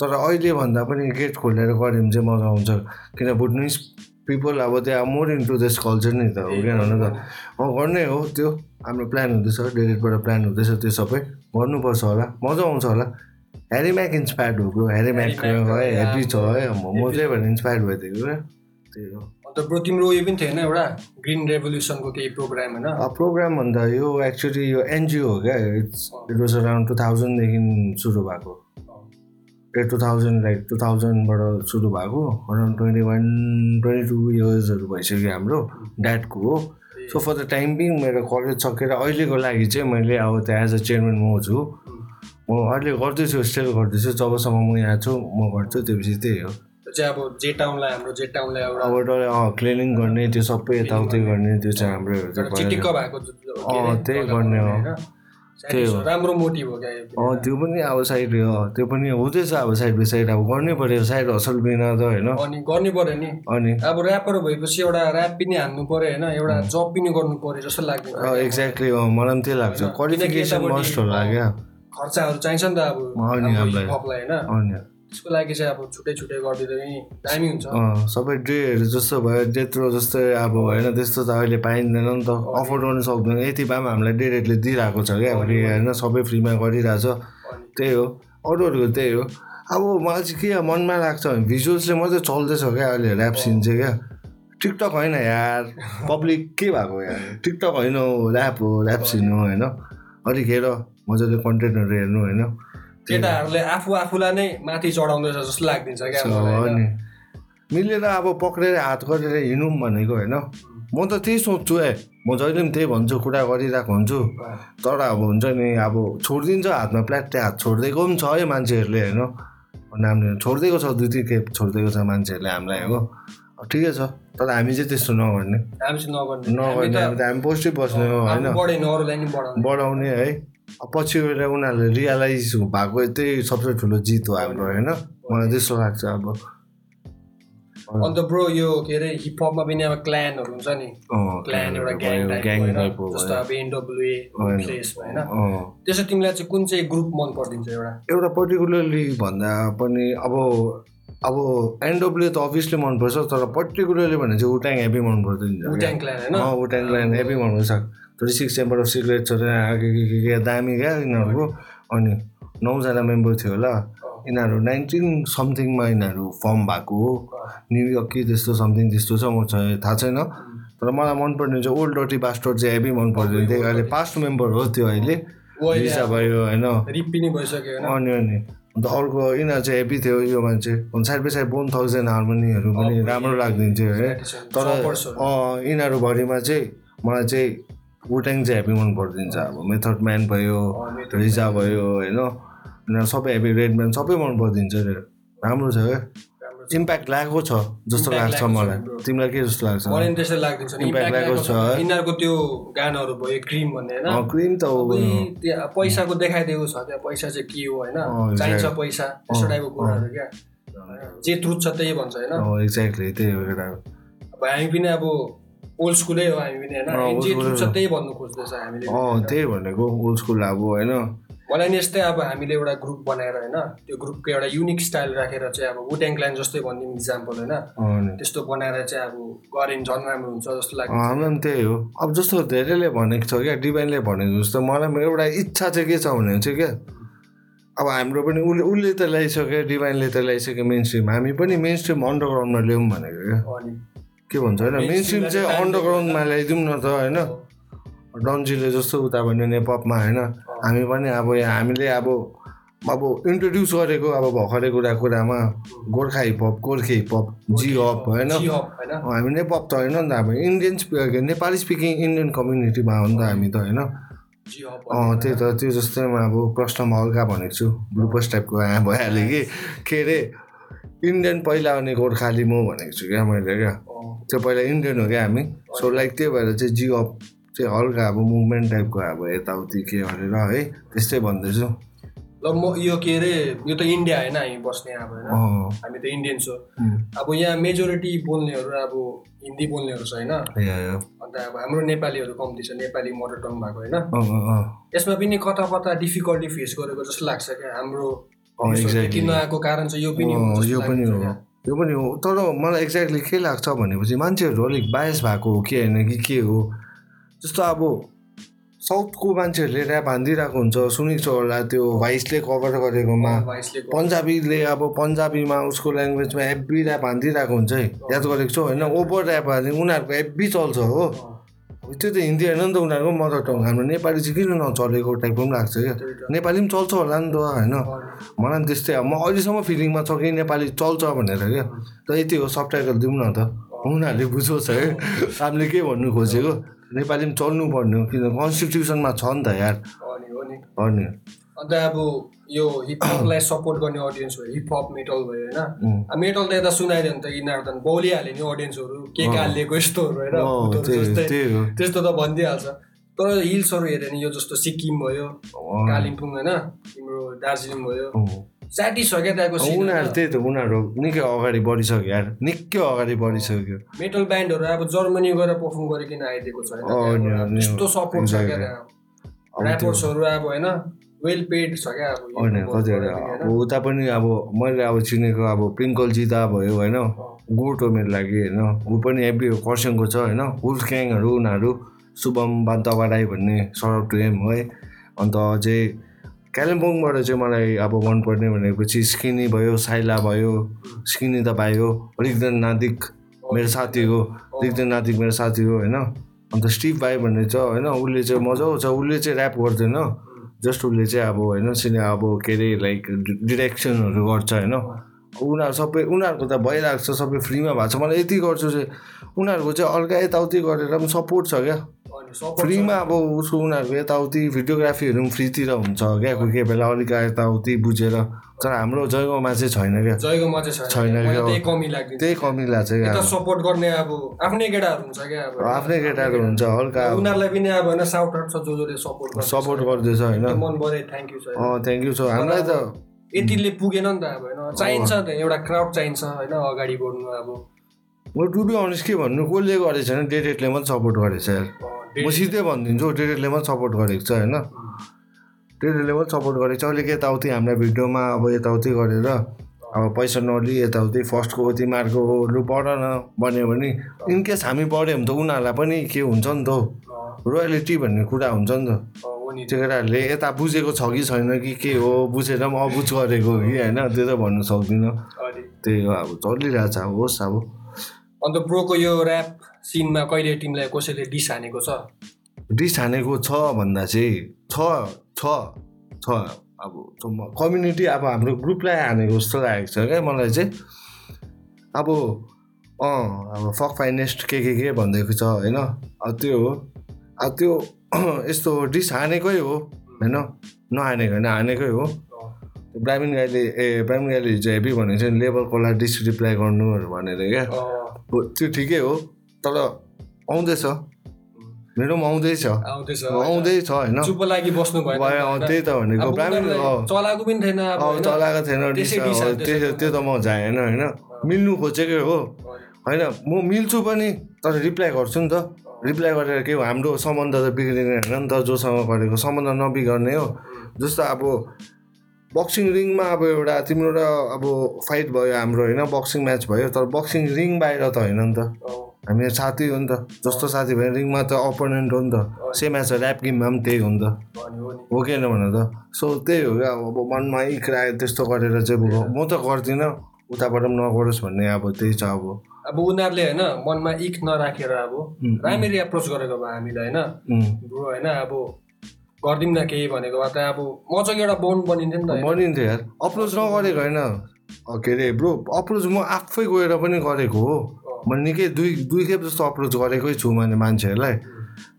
तर अहिले भन्दा पनि गेट खोलेर गऱ्यो भने चाहिँ मजा आउँछ। किन बुटनिस पिपल अब त्यहाँ मोर इन्टु दिस कल्चर नि त हो क्या हुन त। अँ गर्नै हो त्यो हाम्रो प्लान हुँदैछ डेरेटबाट प्लान हुँदैछ त्यो सबै गर्नुपर्छ होला। मजा आउँछ होला। ह्यारी म्याक इन्सपायर्ड हो ब्रो ह्यारी म्याक है हेप्पी छ है म त्यही भएर इन्सपायर्ड भएको थियो क्या त्यही हो। अन्त ब्रो तिम्रो उयो पनि थिएन एउटा? ग्रिन रेभोल्युसनको केही प्रोग्राम होइन? प्रोग्राम भन्दा यो एक्चुली यो एनजिओ हो क्या it's it was around two थाउजन्डदेखि सुरु भएको। A two thousand like two थाउजन्डबाट सुरु भएको around twenty one twenty two इयर्सहरू भइसक्यो हाम्रो ड्याडको हो। So for the time being मेरो कलेज सकेर अहिलेको लागि चाहिँ मैले अब त्यहाँ एज अ चेयरम्यान म छु। म अहिले गर्दैछु स्टिल गर्दैछु। जबसम्म म यहाँ छु म गर्छु त्योपछि त्यही हो। त्यो चाहिँ अब जे टाउनलाई हाम्रो जे टाउनलाई एउटा अब डल्लै अँ क्लिनिङ गर्ने त्यो सबै यताउति गर्ने। त्यो चाहिँ हाम्रो। भएको त्यही गर्ने हो। त्यही हो। राम्रो मोटिभ हो। अँ त्यो पनि अब साइड त्यो पनि हुँदैछ अब साइड बाई साइड। अब गर्नै पऱ्यो साइड हसल बिना त होइन। अनि गर्नै पर्यो नि। अनि। अब ऱ्यापर भएपछि एउटा ऱ्याप पनि हान्नु पर्यो होइन एउटा जब पनि गर्नु पर्यो जस्तो लाग्दैन एक्ज्याक्टली मलाई पनि त्यही लाग्छ। क्वालिफिकेसन मस्ट होला क्या। खर्चाहरू चाहिन्छ नि त अब। हिपहपलाई होइन? त्यसको लागि चाहिँ अब छुट्टै छुट्टै गरिदिँदा पनि दामी हुन्छ। सबै डेहरू जस्तो भयो त्यत्रो जस्तै अब होइन त्यस्तो त अहिले पाइँदैन नि त। अफोर्ड गर्नु सक्दैन। यति भए पनि हामीलाई डे रेटले दिइरहेको छ क्या फेरि होइन सबै फ्रीमा गरिरहेछ। त्यही हो। अरूहरूको त्यही हो। अब मलाई चाहिँ के मनमा लाग्छ भने भिजुअल्सले मात्रै चल्दैछ क्या अहिले ऱ्याप सिन चाहिँ क्या। टिकटक होइन यार। [laughs] पब्लिक के भएको यार? टिकटक होइन हो ऱ्याप हो ऱ्याप सिन हो होइन? अलिक हेर। मजाले कन्टेन्टहरू हेर्नु होइन? केटाहरूले आफू आफूलाई नै माथि चढाउँदैछ जस्तो लाग्दिन्छ क्या? अनि मिलेर अब पक्रेर हात गरेर हिँडौँ भनेको होइन। म त त्यही सोध्छु ए म जहिले पनि त्यही भन्छु कुरा गरिरहेको हुन्छु। तर अब हुन्छ नि अब छोडिदिन्छ हातमा प्ल्याट्टे हात छोडिदिएको पनि छ है मान्छेहरूले होइन। नामले छोडिदिएको छ दुई तिन खेप छोडिदिएको छ मान्छेहरूले हामीलाई हो। अब ठिकै छ तर हामी चाहिँ त्यस्तो नगर्ने। हामी चाहिँ नगर्ने। हामी पोजिटिभ बस्ने हो होइन। नि बढाउने है। पछि गएर उनीहरूले रियलाइज भएको त्यही सबसे ठुलो जित हो हाम्रो होइन? मलाई त्यस्तो लाग्छ अब। अन्त ब्रो यो के अरे हिपहपमा पनि अब क्ल्यानहरू हुन्छ नि। क्ल्यान एउटा ग्याङ जस्तो अब एनडब्लुए। प्लेस होइन त्यसो तिमीलाई चाहिँ कुन चाहिँ ग्रुप मन परिदिन्छ एउटा? एउटा पर्टिकुलरली भन्दा पनि अब अब एनडब्ल्यू त अभियसली मनपर्छ तर पर्टिकुलरली भने चाहिँ उट्याङ हेभी मन पर्दैन उट्याङ क्ल्यान होइन उट्याङ लाइन हेभी मनपर्छ। सिक्स चेम्बर अफ सिगरेट्सहरू के के के के दामी क्या यिनीहरूको? अनि नौजना मेम्बर थियो होला। यिनीहरू नाइन्टिन समथिङमा यिनीहरू फर्म भएको हो। न्युयोर्क कि त्यस्तो समथिङ त्यस्तो छ म थाहा छैन। तर मलाई मनपर्ने चाहिँ ओल्ड डटी बास्टोर चाहिँ हेभी मन पर्दैन त्यही अहिले पास्ट मेम्बर हो त्यो अहिले। भिसा भयो होइन। अनि अनि। अन्त अर्को यिनीहरू चाहिँ हेभी थियो यो मान्छे। Side by side bone thousand हार्मोनीहरू पनि राम्रो लाग्दिन्थ्यो है। तर यिनीहरूभरिमा चाहिँ मलाई चाहिँ वुट्याङ चाहिँ हेभी मन परिदिन्छ अब मेथड म्यान भयो रिजा भयो होइन? यिनीहरू सबै हेभी रेड म्यान सबै मन परिदिन्छ राम्रो छ क्या। इम्प्याक्ट लागेको छ जस्तो लाग्छ मलाई। तिमीलाई के जस्तो लाग्छ? मलाई त्यस्तै Impact लागेको छ, यिनीहरूको त्यो गानाहरू भयो क्रिम भन्ने होइन? क्रिम त हो। त्यहाँ पैसाको देखाइदिएको छ। त्यहाँ पैसा चाहिँ के हो होइन? चाहिन्छ. पैसा। त्यस्तो टाइपको कुराहरू क्या? जे ट्रुथ छ त्यही भन्छ होइन? एक्ज्याक्टली त्यही हो। एउटा अब हामी पनि अब ओल्ड स्कुलै हो हामी पनि होइन छ त्यही भन्नु खोज्दैछ हामीले? त्यही भनेको ओल्ड स्कुल अब होइन मलाई नि यस्तै अब हामीले एउटा ग्रुप बनाएर होइन त्यो ग्रुपको एउटा युनिक स्टाइल राखेर चाहिँ अब वुट्याङ क्लान जस्तै भनिदिउँ इक्जाम्पल होइन। त्यस्तो बनाएर चाहिँ अब गऱ्यो भने झन् राम्रो हुन्छ जस्तो लाग्छ हाम्रो पनि त्यही हो अब जस्तो धेरैले भनेको छ क्या डिभाइनले भनेको जस्तो मलाई पनि एउटा इच्छा चाहिँ के छ भने चाहिँ क्या अब हाम्रो पनि उसले उसले त ल्याइसक्यो डिभाइनले त ल्याइसक्यो मेन स्ट्रिम हामी पनि मेन स्ट्रिम अन्डरग्राउन्डमा ल्याउँ भनेको क्या के भन्छ होइन? मेन स्ट्रिम चाहिँ अन्डरग्राउन्डमा ल्याइदिउँ न त होइन? डन्जीले जस्तो उता भन्यो नेपमा होइन? हामी पनि अब यहाँ हामीले अब अब इन्ट्रोड्युस गरेको अब भर्खरै कुरा कुरामा गोर्खा हिपहप गोर्खे हिपहप जी हप होइन? हामी नेपाल त होइन नि त हामी इन्डियन नेपाली स्पिकिङ इन्डियन कम्युनिटीमा हो नि त हामी त होइन? अँ त्यही त त्यो जस्तैमा अब प्रश्नमा हल्का भनेको छु। ग्लुकोज टाइपको यहाँ भइहाल्यो कि? के अरे इन्डियन पहिला आउने गोर्खाली म भनेको छु क्या मैले क्या। त्यो पहिला इन्डियन हो क्या हामी। सो लाइक त्यही भएर चाहिँ जिअप चाहिँ हल्का अब मुभमेन्ट टाइपको अब यताउति के गरेर है त्यस्तै भन्दैछु। ल म यो के अरे यो त इन्डिया होइन हामी बस्ने अब होइन। हामी त इन्डियन्स हो। अब यहाँ मेजोरिटी बोल्नेहरू अब हिन्दी बोल्नेहरू छ होइन। या, या। अन्त अब हाम्रो नेपालीहरू कम्ती छ नेपाली मदर टङ भएको होइन। यसमा पनि कता कता डिफिकल्टी फेस गरेको जस्तो लाग्छ क्या हाम्रो. किन आएको कारण चाहिँ यो पनि हो अँ, जस्तो यो पनि हो। तर मलाई एक्ज्याक्टली के लाग्छ भनेपछि मान्छेहरू अलिक बायस भएको हो कि होइन कि के हो? जस्तो अब साउथको मान्छेहरूले ऱ्याप हानिदिरहेको हुन्छ सुनेको छ होला त्यो भाइसले कभर गरेकोमा। पन्जाबीले अब पन्जाबीमा उसको ल्याङ्ग्वेजमा एब्बी ऱ्याप हानिदिरहेको हुन्छ है। याद गरेको छु होइन? ओभर ऱ्याप हानि उनीहरूको एब्बी चल्छ हो। त्यो त हिन्दी होइन नि त उनीहरूको मदर टङ हाम्रो नेपाली चाहिँ किन नचलेको टाइपको पनि लाग्छ क्या? नेपाली पनि चल्छ होला नि त होइन? मलाई पनि त्यस्तै। अब म अहिलेसम्म फिलिङमा छ कि नेपाली चल्छ भनेर क्या? त यति हो सबटाइटल दिउँ न त। उनीहरूले बुझोस् है। हामीले के भन्नु खोजेको? नेपाली पनि चल्नु पर्ने हो किन? कन्स्टिट्युसनमा छ नि त यार। हो नि। अन्त अब यो हिपहपलाई सपोर्ट गर्ने अडियन्स भयो हिपहप मेटल भयो होइन। मेटल त यता सुनाइदियो भने त यिनीहरू त बोलिहाल्यो नि अडियन्सहरू के कालिएको यस्तोहरू होइन। त्यस्तो त भनिदिइहाल्छ। तर हिल्सहरू हेऱ्यो भने यो जस्तो सिक्किम भयो कालिम्पोङ होइन तिम्रो दार्जिलिङ भयो। उनीहरू? त्यही त उनीहरू निकै अगाडि बढिसक्यो यार निकै अगाडि बढिसक्यो। मेटल ब्यान्डहरू अब जर्मनी गएर पर्फर्म गरिकन आइदिएको छ त्यस्तो सपोर्ट छ क्या ऱ्यापर्सहरू अब होइन। वेल पेड छ क्या होइन कतिवटा? अब उता पनि अब मैले अब चिनेको अब पिङ्कल जिता भयो होइन? गोट हो मेरो लागि होइन? ऊ पनि एभ्री खरसाङको छ होइन? वुल्फ ग्याङहरू उनीहरू शुभम बान्तवा राई भन्ने सरब टु एम है अन्त अझै कालिम्पोङबाट चाहिँ मलाई अब मनपर्ने भनेपछि स्किनी भयो साइला भयो स्किनी त पायो रिक्दन नादिक मेरो साथी हो रिक्दन नादिक मेरो साथी हो होइन? अन्त स्टिभ भाइ भन्ने छ होइन? उसले चाहिँ मजाको छ उसले चाहिँ ऱ्याप गर्दैन। जस्ट उसले चाहिँ अब होइन सिने अब के अरे लाइक डिरेक्सनहरू गर्छ होइन? उनीहरू सबै उनीहरूको त भइरहेको छ सबै फ्रीमा भएको छ। मलाई यति गर्छु चाहिँ उनीहरूको चाहिँ अर्का यताउति गरेर पनि सपोर्ट छ क्या। फ्रीमा अब उसको उनीहरूको यताउति भिडियोग्राफीहरू पनि फ्रीतिर हुन्छ क्या कोही कोही बेला अलिक यताउति बुझेर। तर हाम्रो जयगाउँमा चाहिँ छैन क्या। जयगाउँमा चाहिँ छैन। क्या। त्यही कमी लाग्छ क्या। सपोर्ट गर्ने अब आफ्नै केटाहरू हुन्छ क्या आफ्नै केटाहरू हुन्छ हल्का। उनीहरूलाई पनि अब होइन साउट आउट छ जो जसले सपोर्ट सपोर्ट गर्दैछ होइन। थ्याङ्क यू छ। हामीलाई त यतिले पुगेन नि त अब होइन। चाहिन्छ त एउटा क्राउड चाहिन्छ होइन अगाडि बढ्नु अब। म टु बी अनेस्ट के भन्नु कसले गरेको छैन डेडेटले मात्रै सपोर्ट गरेको छ यार म सिधै भनिदिन्छु डेडेटले मात्रै सपोर्ट गरेको छ होइन। डेडेटले मात्रै सपोर्ट गरेको छ। अलिक यताउति हामीलाई भिडियोमा अब यताउति गरेर अब पैसा नलिई यताउति फर्स्टको तिमीहरूको लु पढ न भन्यो भने इनकेस हामी पढ्यो भने त उनीहरूलाई पनि के हुन्छ नि त रोयल्टी भन्ने कुरा हुन्छ नि त। अँ, हो नि त्यो केटाहरूले यता बुझेको छ कि छैन कि के हो बुझेर पनि अबुझ गरेको हो कि होइन त्यो त भन्नु सक्दिनँ। त्यही हो अब चलिरहेछ अब होस् अब। अन्त ब्रोको यो ऱ्याप सिनमा कहिले तिमीलाई कसैले डिस हानेको छ? डिस हानेको छ भन्दा चाहिँ छ छ छ। अब कम्युनिटी अब हाम्रो ग्रुपलाई हानेको जस्तो लागेको छ क्या मलाई चाहिँ। अब अँ अब फक फाइनेस्ट के के के भनिदिएको छ होइन? अब त्यो हो। अब त्यो [clears throat] यस्तो डिस हानेकै हो होइन? नहानेको होइन हानेकै हो ब्राह्मीण गाईले ए ब्राह्मीण गाईले हिजो हेभी भनेको छ नि लेबलकोलाई डिस रिप्लाई गर्नुहरू भनेर क्या। त्यो ठिकै हो तर आउँदैछ। मेरोमा आउँदैछ। आउँदैछ आउँदैछ होइन। त्यही त भनेको ब्राह्मीण चलाएको पनि थिएन? चलाएको थिएन त्यसै त्यो त म जाएन होइन। मिल्नु खोजेकै हो। होइन म मिल्छु पनि तर रिप्लाई गर्छु नि त। रिप्लाई गरेर के हो हाम्रो सम्बन्ध त बिग्रिने होइन नि त जोसँग गरेको सम्बन्ध नबिगर्ने हो। जस्तो अब बक्सिङ रिङमा अब एउटा तिम्रो र अब फाइट भयो हाम्रो होइन बक्सिङ म्याच भयो तर बक्सिङ रिङ बाहिर त होइन नि त। हामी साथी हो नि त जस्तो साथी भयो रिङमा त अपोनेन्ट हो नि त। सेम एज ऱ्याप गेममा पनि त्यही हो नि त। हो कि होइन भन त। सो त्यही हो क्या अब मनमा इक्रा त्यस्तो गरेर चाहिँ म त गर्दिनँ उताबाट पनि नगरोस् भन्ने अब त्यही छ अब। अब उनीहरूले होइन मनमा इक नराखेर अब राम्ररी एप्रोच गरेको भए हामीलाई होइन ब्रो होइन अब गरिदिउँ न केही भनेको भए त अब मजाको एउटा बोन्ड बनिन्थ्यो नि त। बनिन्थ्यो यार। अप्रोच नगरेको होइन। के अरे ब्रो अप्रोच म आफै गएर पनि गरेको हो। म निकै दुई दुई खेप जस्तो अप्रोच गरेकै छु मैले मान्छेहरूलाई।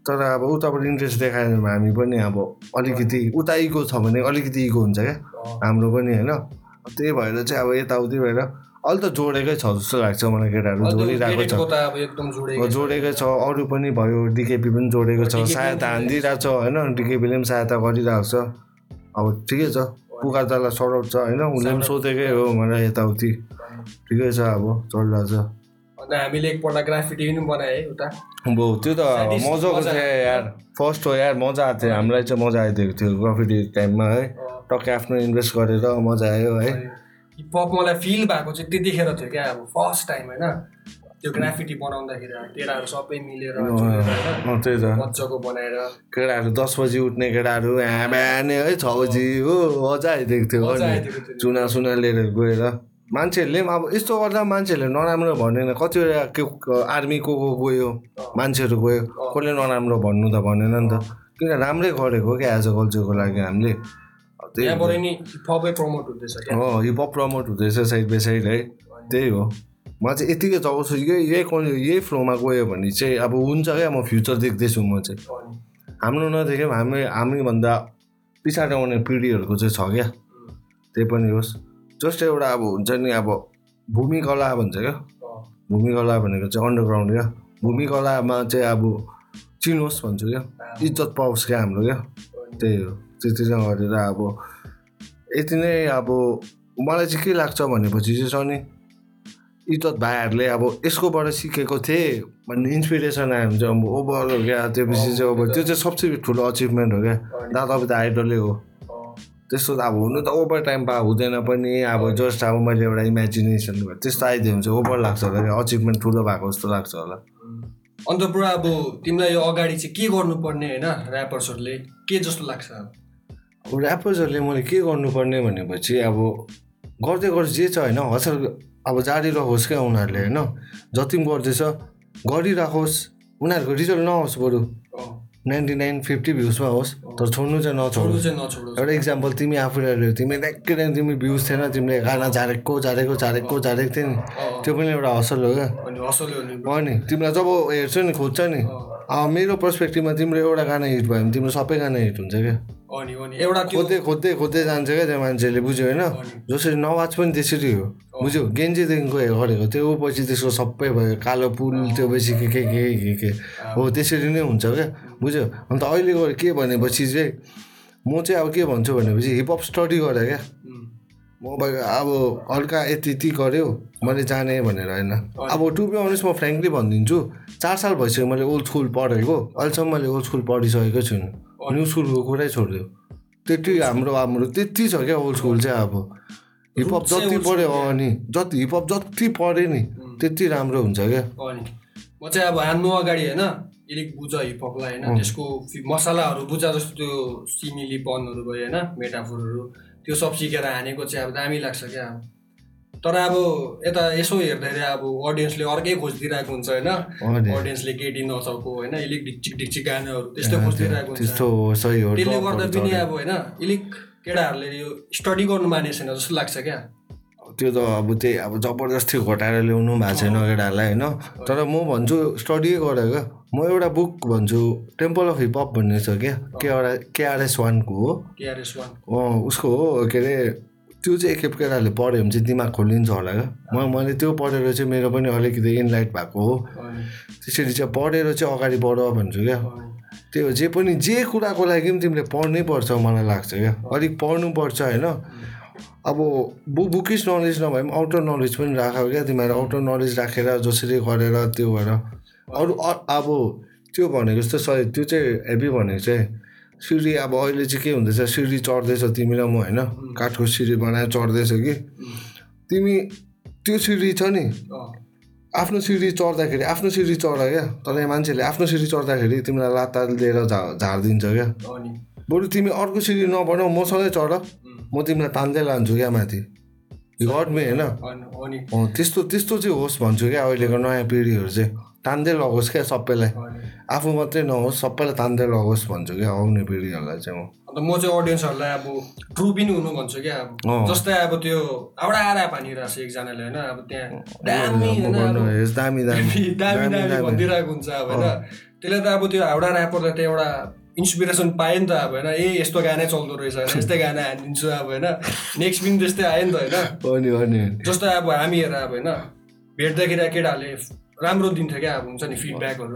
तर अब उताबाट इन्ट्रेस्ट देखाएन भने हामी पनि अब अलिकति उता इगो छ भने अलिकति इगो हुन्छ क्या। हाम्रो पनि होइन। त्यही भएर चाहिँ अब यताउति भएर अहिले त जोडेकै छ जस्तो लाग्छ मलाई केटाहरू जोडिरहेको छ। जोडेकै छ। अरू पनि भयो डिकेपी पनि जोडेको छ सहायता हानिदिइरहेको छ होइन? डिकेपीले पनि सहायता गरिरहेको छ। अब ठिकै छ पुकार तलाई सराउट छ होइन? उसले पनि सोधेकै हो मलाई यताउति। ठिकै छ अब चलिरहेको छ हामीले एकपल्ट ग्राफिटी पनि बनाएँ उता। अब त्यो त मजाको थियो यार। फर्स्ट हो यार मजा आएको थियो। हामीलाई चाहिँ मजा आइदिएको थियो ग्राफिटी टाइममा है। टक्कै आफ्नो इन्भेस्ट गरेर मजा आयो है। हिपहप मलाई फिल भएको चाहिँ त्यतिखेर थियो क्या अब फर्स्ट टाइम होइन। त्यो ग्राफिटी बनाउँदाखेरि केटाहरू सबै मिलेर त्यही त। मजाको बनाएर। केटाहरू दस बजी उठ्ने केटाहरू बिहानै है छ बजी हो मजा आइदिएको थियो चुना सुना लिएर गएर मान्छेहरूले पनि अब यस्तो गर्दा मान्छेहरूले नराम्रो भनेन कतिवटा के आर्मी को को गयो मान्छेहरू गयो कसले नराम्रो भन्नु त भनेन नि त। किन राम्रै गरेको क्या एज अ कल्चरको लागि हामीले? त्यहाँबाट नि हिपहपै प्रमोट हुँदैछ हो हिपहप प्रमोट हुँदैछ साइड बाई साइड है त्यही हो। म चाहिँ यतिकै चलाउँछु यही यही यही फ्लोमा गयो भने चाहिँ अब हुन्छ क्या म फ्युचर देख्दैछु म चाहिँ। हाम्रो नदेख्यो हामी हामीभन्दा पछाडि आउने पिँढीहरूको चाहिँ छ क्या। त्यही पनि होस्। जस्ट एउटा अब हुन्छ नि अब भूमिकला भन्छ क्या। भूमिकला भनेको चाहिँ अन्डरग्राउन्ड क्या। भूमिकलामा चाहिँ अब चिनोस् भन्छु क्या। इज्जत पाओस् क्या हाम्रो क्या। त्यही हो। त्यति नै गरेर अब यति नै अब मलाई चाहिँ के लाग्छ भनेपछि चाहिँ छ नि इज्जत भाइहरूले अब यसकोबाट सिकेको थिएँ भन्ने इन्सपिरेसन आयो भने चाहिँ अब ओभर हो क्या। त्योपछि चाहिँ अब त्यो चाहिँ सबसे ठुलो अचिभमेन्ट हो क्या। दादा अब त आइडलै हो। त्यस्तो त अब हुनु त ओभर टाइम पा हुँदैन पनि। अब जस्ट अब मैले एउटा इमेजिनेसन त्यस्तो आइदियो भने चाहिँ ओभर लाग्छ होला क्या। अचिभमेन्ट ठुलो भएको जस्तो लाग्छ होला। अन्त पुरा अब तिमीलाई यो अगाडि चाहिँ के गर्नुपर्ने होइन? ऱ्यापर्सहरूले के जस्तो लाग्छ? अब ऱ्यापर्सहरूले मैले के गर्नुपर्ने भनेपछि अब गर्दै गर्छ जे छ होइन हसल अब जारी रहोस् क्या उनीहरूले होइन? जति पनि गर्दैछ गरिराखोस्। उनीहरूको रिजल्ट नहोस् बरु। नाइन्टी नाइन फिफ्टी भ्युजमा होस्। तर छोड्नु चाहिँ नछोड्नु एउटा इक्जाम्पल तिमी आफूले तिमी एक्कै टाइम तिमी भ्युज थिएन तिमीले गाना झारेको झारेको झारेको झारेको थियो नि त्यो पनि एउटा हसल हो क्या। अनि तिमीलाई जब हेर्छ नि खोज्छ नि। मेरो पर्सपेक्टिभमा तिम्रो एउटा गाना हिट भयो भने तिम्रो सबै गाना हिट हुन्छ क्या। एउटा खोज्दै खोज्दै खोज्दै जान्छ क्या त्यो मान्छेले बुझ्यो होइन? जसरी नवाज पनि त्यसरी हो। बुझ्यो? गेन्जीदेखिको गरेको। त्यो पछि त्यसको सबै भयो। कालो पुल त्यो पछि के के के के के। हो त्यसरी नै हुन्छ क्या। बुझ्यो? अन्त अहिले गएर के भनेपछि चाहिँ म चाहिँ अब के भन्छु भनेपछि हिपहप स्टडी गरेँ क्या। म अब हल्का यति यति गऱ्यो मैले जाने भनेर होइन। अब टु बी अनेस्ट म फ्रेङ्कली भनिदिन्छु चार साल भइसक्यो मैले ओल्ड स्कुल पढेको अहिलेसम्म मैले ओल्ड स्कुल पढिसकेको छुइनँ। न्यु स्कुलको कुरै छोडिदियो त्यति हाम्रो हाम्रो त्यति छ क्या ओल्ड स्कुल चाहिँ अब। हिपहप जति पढ्यो अनि जति हिपहप जति पढ्यो नि त्यति राम्रो हुन्छ क्या। म चाहिँ अब हान्नु अगाडि होइन अलिक बुझ हिपहपलाई होइन। त्यसको मसलाहरू बुझ जस्तो त्यो सिमिलीपनहरू भयो होइन मेटाफोरहरू। त्यो सब सिकेर हानेको चाहिँ अब दामी लाग्छ क्या। अब तर अब यता यसो हेर्दाखेरि अब अडियन्सले अर्कै खोजिदिइरहेको हुन्छ होइन। अडियन्सले केटी नचाउको होइन अलिक ढिक्चिक ढिक्चिक गानाहरू त्यस्तो खोजिदिइरहेको हुन्छ। त्यसले गर्दा पनि अब होइन अलिक केटाहरूले यो स्टडी गर्नु मानेको छैन जस्तो लाग्छ क्या। त्यो त अब त्यही अब जबरजस्ती घटाएर ल्याउनु भएको छैन केटाहरूलाई होइन। तर म भन्छु स्टडी गरेँ क्या। म एउटा बुक भन्छु टेम्पल अफ हिपहप भन्ने छ क्या? केआरएस केआरएस वानको हो। केआरएस वान उसको हो के अरे त्यो चाहिँ एकखेप केटाहरूले पढ्यो भने चाहिँ दिमाग खोलिन्छ होला क्या। म मैले त्यो पढेर चाहिँ मेरो पनि अलिकति इनलाइट भएको हो। त्यसरी चाहिँ पढेर चाहिँ अगाडि बढ भन्छु क्या। त्यो जे पनि जे कुराको लागि पनि तिमीले पढ्नै पर्छ मलाई लाग्छ क्या। अलिक पढ्नुपर्छ होइन? अब बु बुकिस नलेज नभए पनि आउटर नलेज पनि राख क्या तिमीहरू। आउटर नलेज राखेर जसरी गरेर त्यो भएर अरू अब त्यो भनेको जस्तो सही त्यो चाहिँ हेभी भनेको चाहिँ सिँढी अब अहिले चाहिँ के हुँदैछ सिँढी चढ्दैछ तिमी र म होइन काठको सिँढी बनाएर चढ्दैछ कि? तिमी त्यो सिँढी छ नि आफ्नो सिँढी चढ्दाखेरि आफ्नो सिँढी चढ क्या तर यहाँ मान्छेले आफ्नो सिँढी चढ्दाखेरि तिमीलाई लात्ता लिएर झा झारिदिन्छ क्या। बरु तिमी अर्को सिँढी नबनाऊ मसँगै चढ म तिमीलाई तान्दै लान्छु क्या माथि। गड मे होइन। त्यस्तो त्यस्तो चाहिँ होस् भन्छु क्या अहिलेको नयाँ पिँढीहरू चाहिँ। तान्दै लगोस् क्या सबैलाई? आफू मात्रै नहोस् सबैलाई तान्दै लगोस् भन्छु क्या आउने पिँढीहरूलाई चाहिँ म। अन्त म चाहिँ अडियन्सहरूलाई अब ट्रु पनि हुनु भन्छु क्या। अब। जस्तै अब त्यो एउटा आएर भनिरहेको छ एकजनाले होइन? अब त्यहाँ दामी दामी दामी। दामी भनिदिरहेको हुन्छ अब होइन? त्यसले त अब त्यो हाउडा ऱ्यापरलाई त एउटा इन्सपिरेसन पायो नि त अब होइन? ए यस्तो गानै चल्दो रहेछ होइन? यस्तै गाना हानिदिन्छु अब होइन? नेक्स्ट पनि त्यस्तै आयो नि त होइन? जस्तो अब हामी हेर अब होइन? भेट्दाखेरि केटाहरूले राम्रो दिन्थ्यो क्या अब हुन्छ नि फिडब्याकहरू।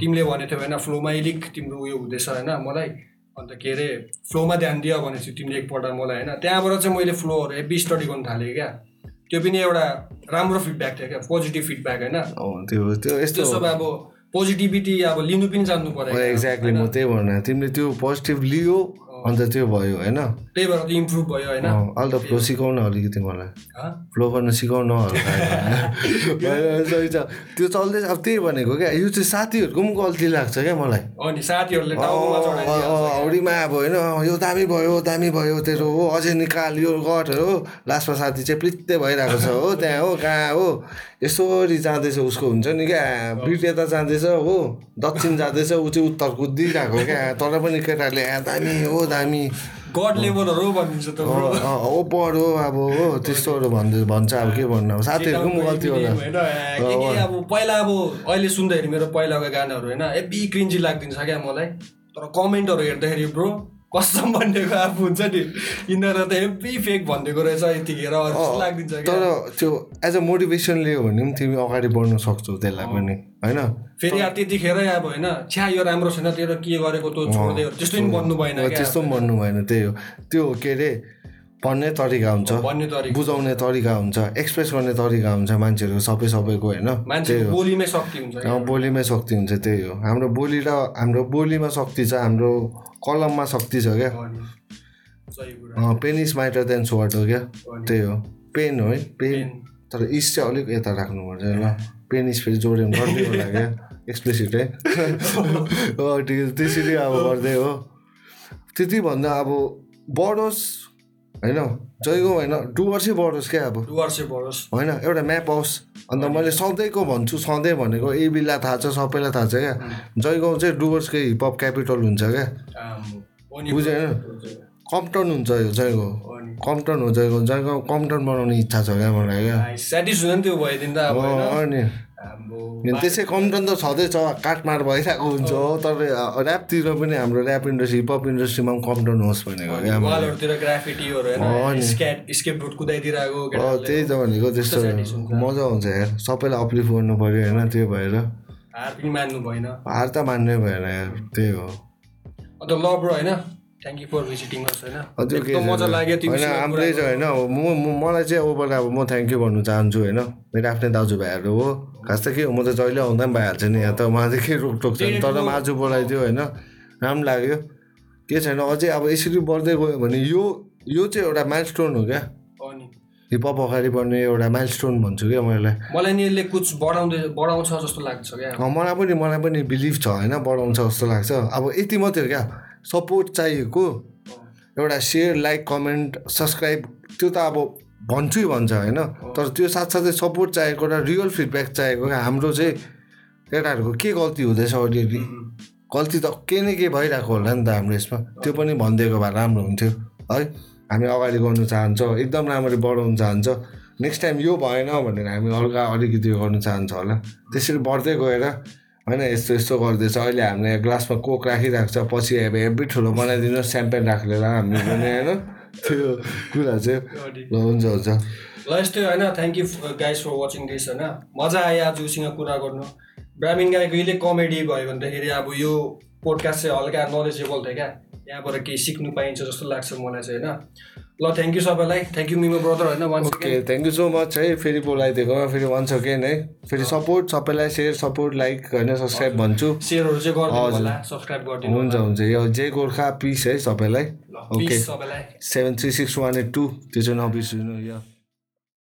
तिमीले भनेको थियौ होइन फ्लोमा अलिक तिम्रो उयो हुँदैछ होइन मलाई। अन्त के अरे फ्लोमा ध्यान दियो भनेपछि तिमीले एकपल्ट मलाई होइन। त्यहाँबाट चाहिँ मैले फ्लोहरू हेभी स्टडी गर्नु थालेँ क्या। त्यो पनि एउटा राम्रो फिडब्याक थियो क्या पोजिटिभ फिडब्याक होइन। अँ, त्यो त्यो यस्तो सब अब पोजिटिभिटी अब लिनु पनि जान्नु पऱ्यो क्या। एक्ज्याक्टली म त्यही भन्न तिमीले त्यो पोजिटिभ लियो अन्त त्यो भयो होइन? त्यही भएर इम्प्रुभ भयो होइन? अहिले त फ्लो सिकाउन अलिकति मलाई? फ्लो गर्न सिकाउन त्यो चल्दैछ अब त्यही भनेको क्या यो चाहिँ साथीहरूको पनि गल्ती लाग्छ क्या मलाई। अनि साथीहरूले। औडीमा अब होइन? यो दामी भयो दामी भयो तेरो हो। अझै निकाल यो गर हो। लास्टमा साथी चाहिँ प्लित्तै भइरहेको छ हो त्यहाँ हो कहाँ हो? यसरी जाँदैछ उसको हुन्छ नि क्या? बिटे त जाँदैछ हो। दक्षिण जाँदैछ ऊ चाहिँ उत्तर कुदिरहेको क्या। तर पनि केटाहरूले "आ, दामी हो दामी। गड लेभलहरू भनिदिन्छ त ओपर हो अब हो त्यस्तोहरू भन्दै भन्छ अब के भन्नु अब? साथीहरूको पनि गल्ती होला अब पहिला अब अहिले सुन्दाखेरि मेरो पहिलाको गानाहरू होइन हेभी क्रिन्जी लाग्दिन्छ क्या मलाई। तर कमेन्टहरू हेर्दाखेरि ब्रो कसम भनिदिएको अब हुन्छ नि। यिनीहरू त हेभी फेक भनिदिएको रहेछ यतिखेर लाग्दिन्छ तर त्यो एज अ मोटिभेसन लियो भने पनि तिमी अगाडि बढ्न सक्छौ त्यसलाई पनि होइन? फेरि अब त्यतिखेरै अब होइन छ्या यो राम्रो छैन तेरो के गरेको तँ छोड्दै त्यस्तो पनि भन्नु भएन त्यस्तो पनि भन्नु भएन त्यही हो। त्यो के अरे भन्ने तरिका हुन्छ बुझाउने तरिका हुन्छ एक्सप्रेस गर्ने तरिका हुन्छ मान्छेहरूको सबै सबैको होइन? बोलीमै शक्ति हुन्छ क्या। अँ, बोलीमै शक्ति हुन्छ त्यही हो। हाम्रो बोली र हाम्रो बोलीमा शक्ति छ हाम्रो कलममा शक्ति छ क्या। Pen is mightier than sword हो क्या? त्यही हो। पेन हो है पेन। तर इस चाहिँ अलिक यता राख्नुपर्छ ल पेन इस फेरि जोड्यो भने गर्दै होला क्या? एक्सप्रेसिट है? [laughs] हो ठिक त्यसरी अब गर्दै हो। त्यति भन्दा अब बढोस् होइन? जयको होइन डुवर्सै बढोस् क्या अब। डुवर्सै बढोस्। होइन? एउटा म्याप आओस्। अन्त मैले सधैँको भन्छु सधैँ भनेको ए बिल्ला थाहा छ सबैलाई थाहा छ क्या। जयगाउँ चाहिँ डुवर्सकै हिपहप क्यापिटल हुन्छ क्या। बुझेन कम्पटन हुन्छ यो जयगाउँ कम्पटन हो जयगाउँ जयगाउँ कम्पटन बनाउने इच्छा छ क्या मलाई क्या। सेटिस हुँदैन त्यो भइदिँदा अनि। त्यसै कम्पटन त छँदैछ काटमार भइरहेको हुन्छ हो तर ऱ्यापतिर पनि हाम्रो ऱ्याप इन्डस्ट्री हिपहप इन्डस्ट्रीमा पनि कम्पटन होस् भनेको। त्यही त भनेको त्यस्तो मजा आउँछ यार। सबैलाई अप्लिफ गर्नु पऱ्यो होइन त्यो भएर। हार पनि मान्नु भएन। हार त मान्नै भएन यार त्यही हो। अन्त ल ब्रो होइन। Thank you for visiting us होइन? मजा लाग्यो होइन तिमीसँग हाम्रै छ होइन। म मलाई चाहिँ ओभर अब म थ्याङ्क यू भन्नु चाहन्छु होइन। मेरो आफ्नै दाजुभाइहरू हो। खास त के हो म त जहिले आउँदा पनि भइहाल्छ नि यहाँ त मलाई चाहिँ के रोकटोक छैन? तर पनि आज बोलाइदियो होइन। राम्रो लाग्यो। के छैन अझै अब यसरी बढ्दै गयो भने यो यो चाहिँ एउटा माइल स्टोन हो क्या? अनि। हिपहप अगाडि बढ्ने एउटा माइल स्टोन भन्छु क्या मैले मलाई नि यसले कुछ बढाउँदै बढाउँछ जस्तो लाग्छ क्या। मलाई पनि मलाई पनि बिलिभ छ होइन। बढाउँछ जस्तो लाग्छ। अब यति मात्रै हो क्या? सपोर्ट चाहिएको एउटा सेयर लाइक कमेन्ट सब्सक्राइब त्यो त अब भन्छु भन्छ होइन। तर त्यो साथसाथै सपोर्ट चाहिएको र रियल फिडब्याक चाहिएको क्या हाम्रो चाहिँ केटाहरूको के गल्ती हुँदैछ अलिअलि। गल्ती त केही न केही भइरहेको होला नि त हाम्रो यसमा। त्यो पनि भनिदिएको भए राम्रो हुन्थ्यो। है हामी अगाडि गर्नु चाहन्छ एकदम राम्ररी बढाउनु चाहन्छ। नेक्स्ट टाइम यो भएन भनेर हामी हल्का अलिकति गर्नु चाहन्छ होला। त्यसरी बढ्दै गएर होइन यस्तो यस्तो गर्दैछ। अहिले हामीले ग्लासमा कोक राखिरहेको छ पछि अब हेब्बी ठुलो बनाइदिनु स्याम्पेन राखेर हामी पनि होइन? त्यो कुरा चाहिँ ल हुन्छ हुन्छ। ल यस्तै होइन? Thank you guys for watching this होइन? मजा आयो आज उसँग कुरा गर्नु। ब्राह्मीण गाईको अहिले कमेडी भयो भनेदेखि अब यो पोडकास्ट चाहिँ हल्का नलेजेबल थियो क्या। यहाँबाट केही सिक्नु पाइन्छ जस्तो लाग्छ मलाई चाहिँ होइन? ल थ्याङ्क यू सबैलाई। थ्याङ्क यू मिमो ब्रदर होइन okay thank you so much है फेरि बोलाइदिएकोमा फेरि वान्स अगेन है। फेरि सपोर्ट सबैलाई सेयर सपोर्ट लाइक होइन सब्सक्राइब भन्छु। सेयरहरू चाहिँ गरिदिनु होला सब्सक्राइब गरिदिनु हुन्छ हुन्छ। यो जे गोर्खा पिस है सबैलाई। Okay seven three six one eight two त्यो चाहिँ नबिर्सिनु यो।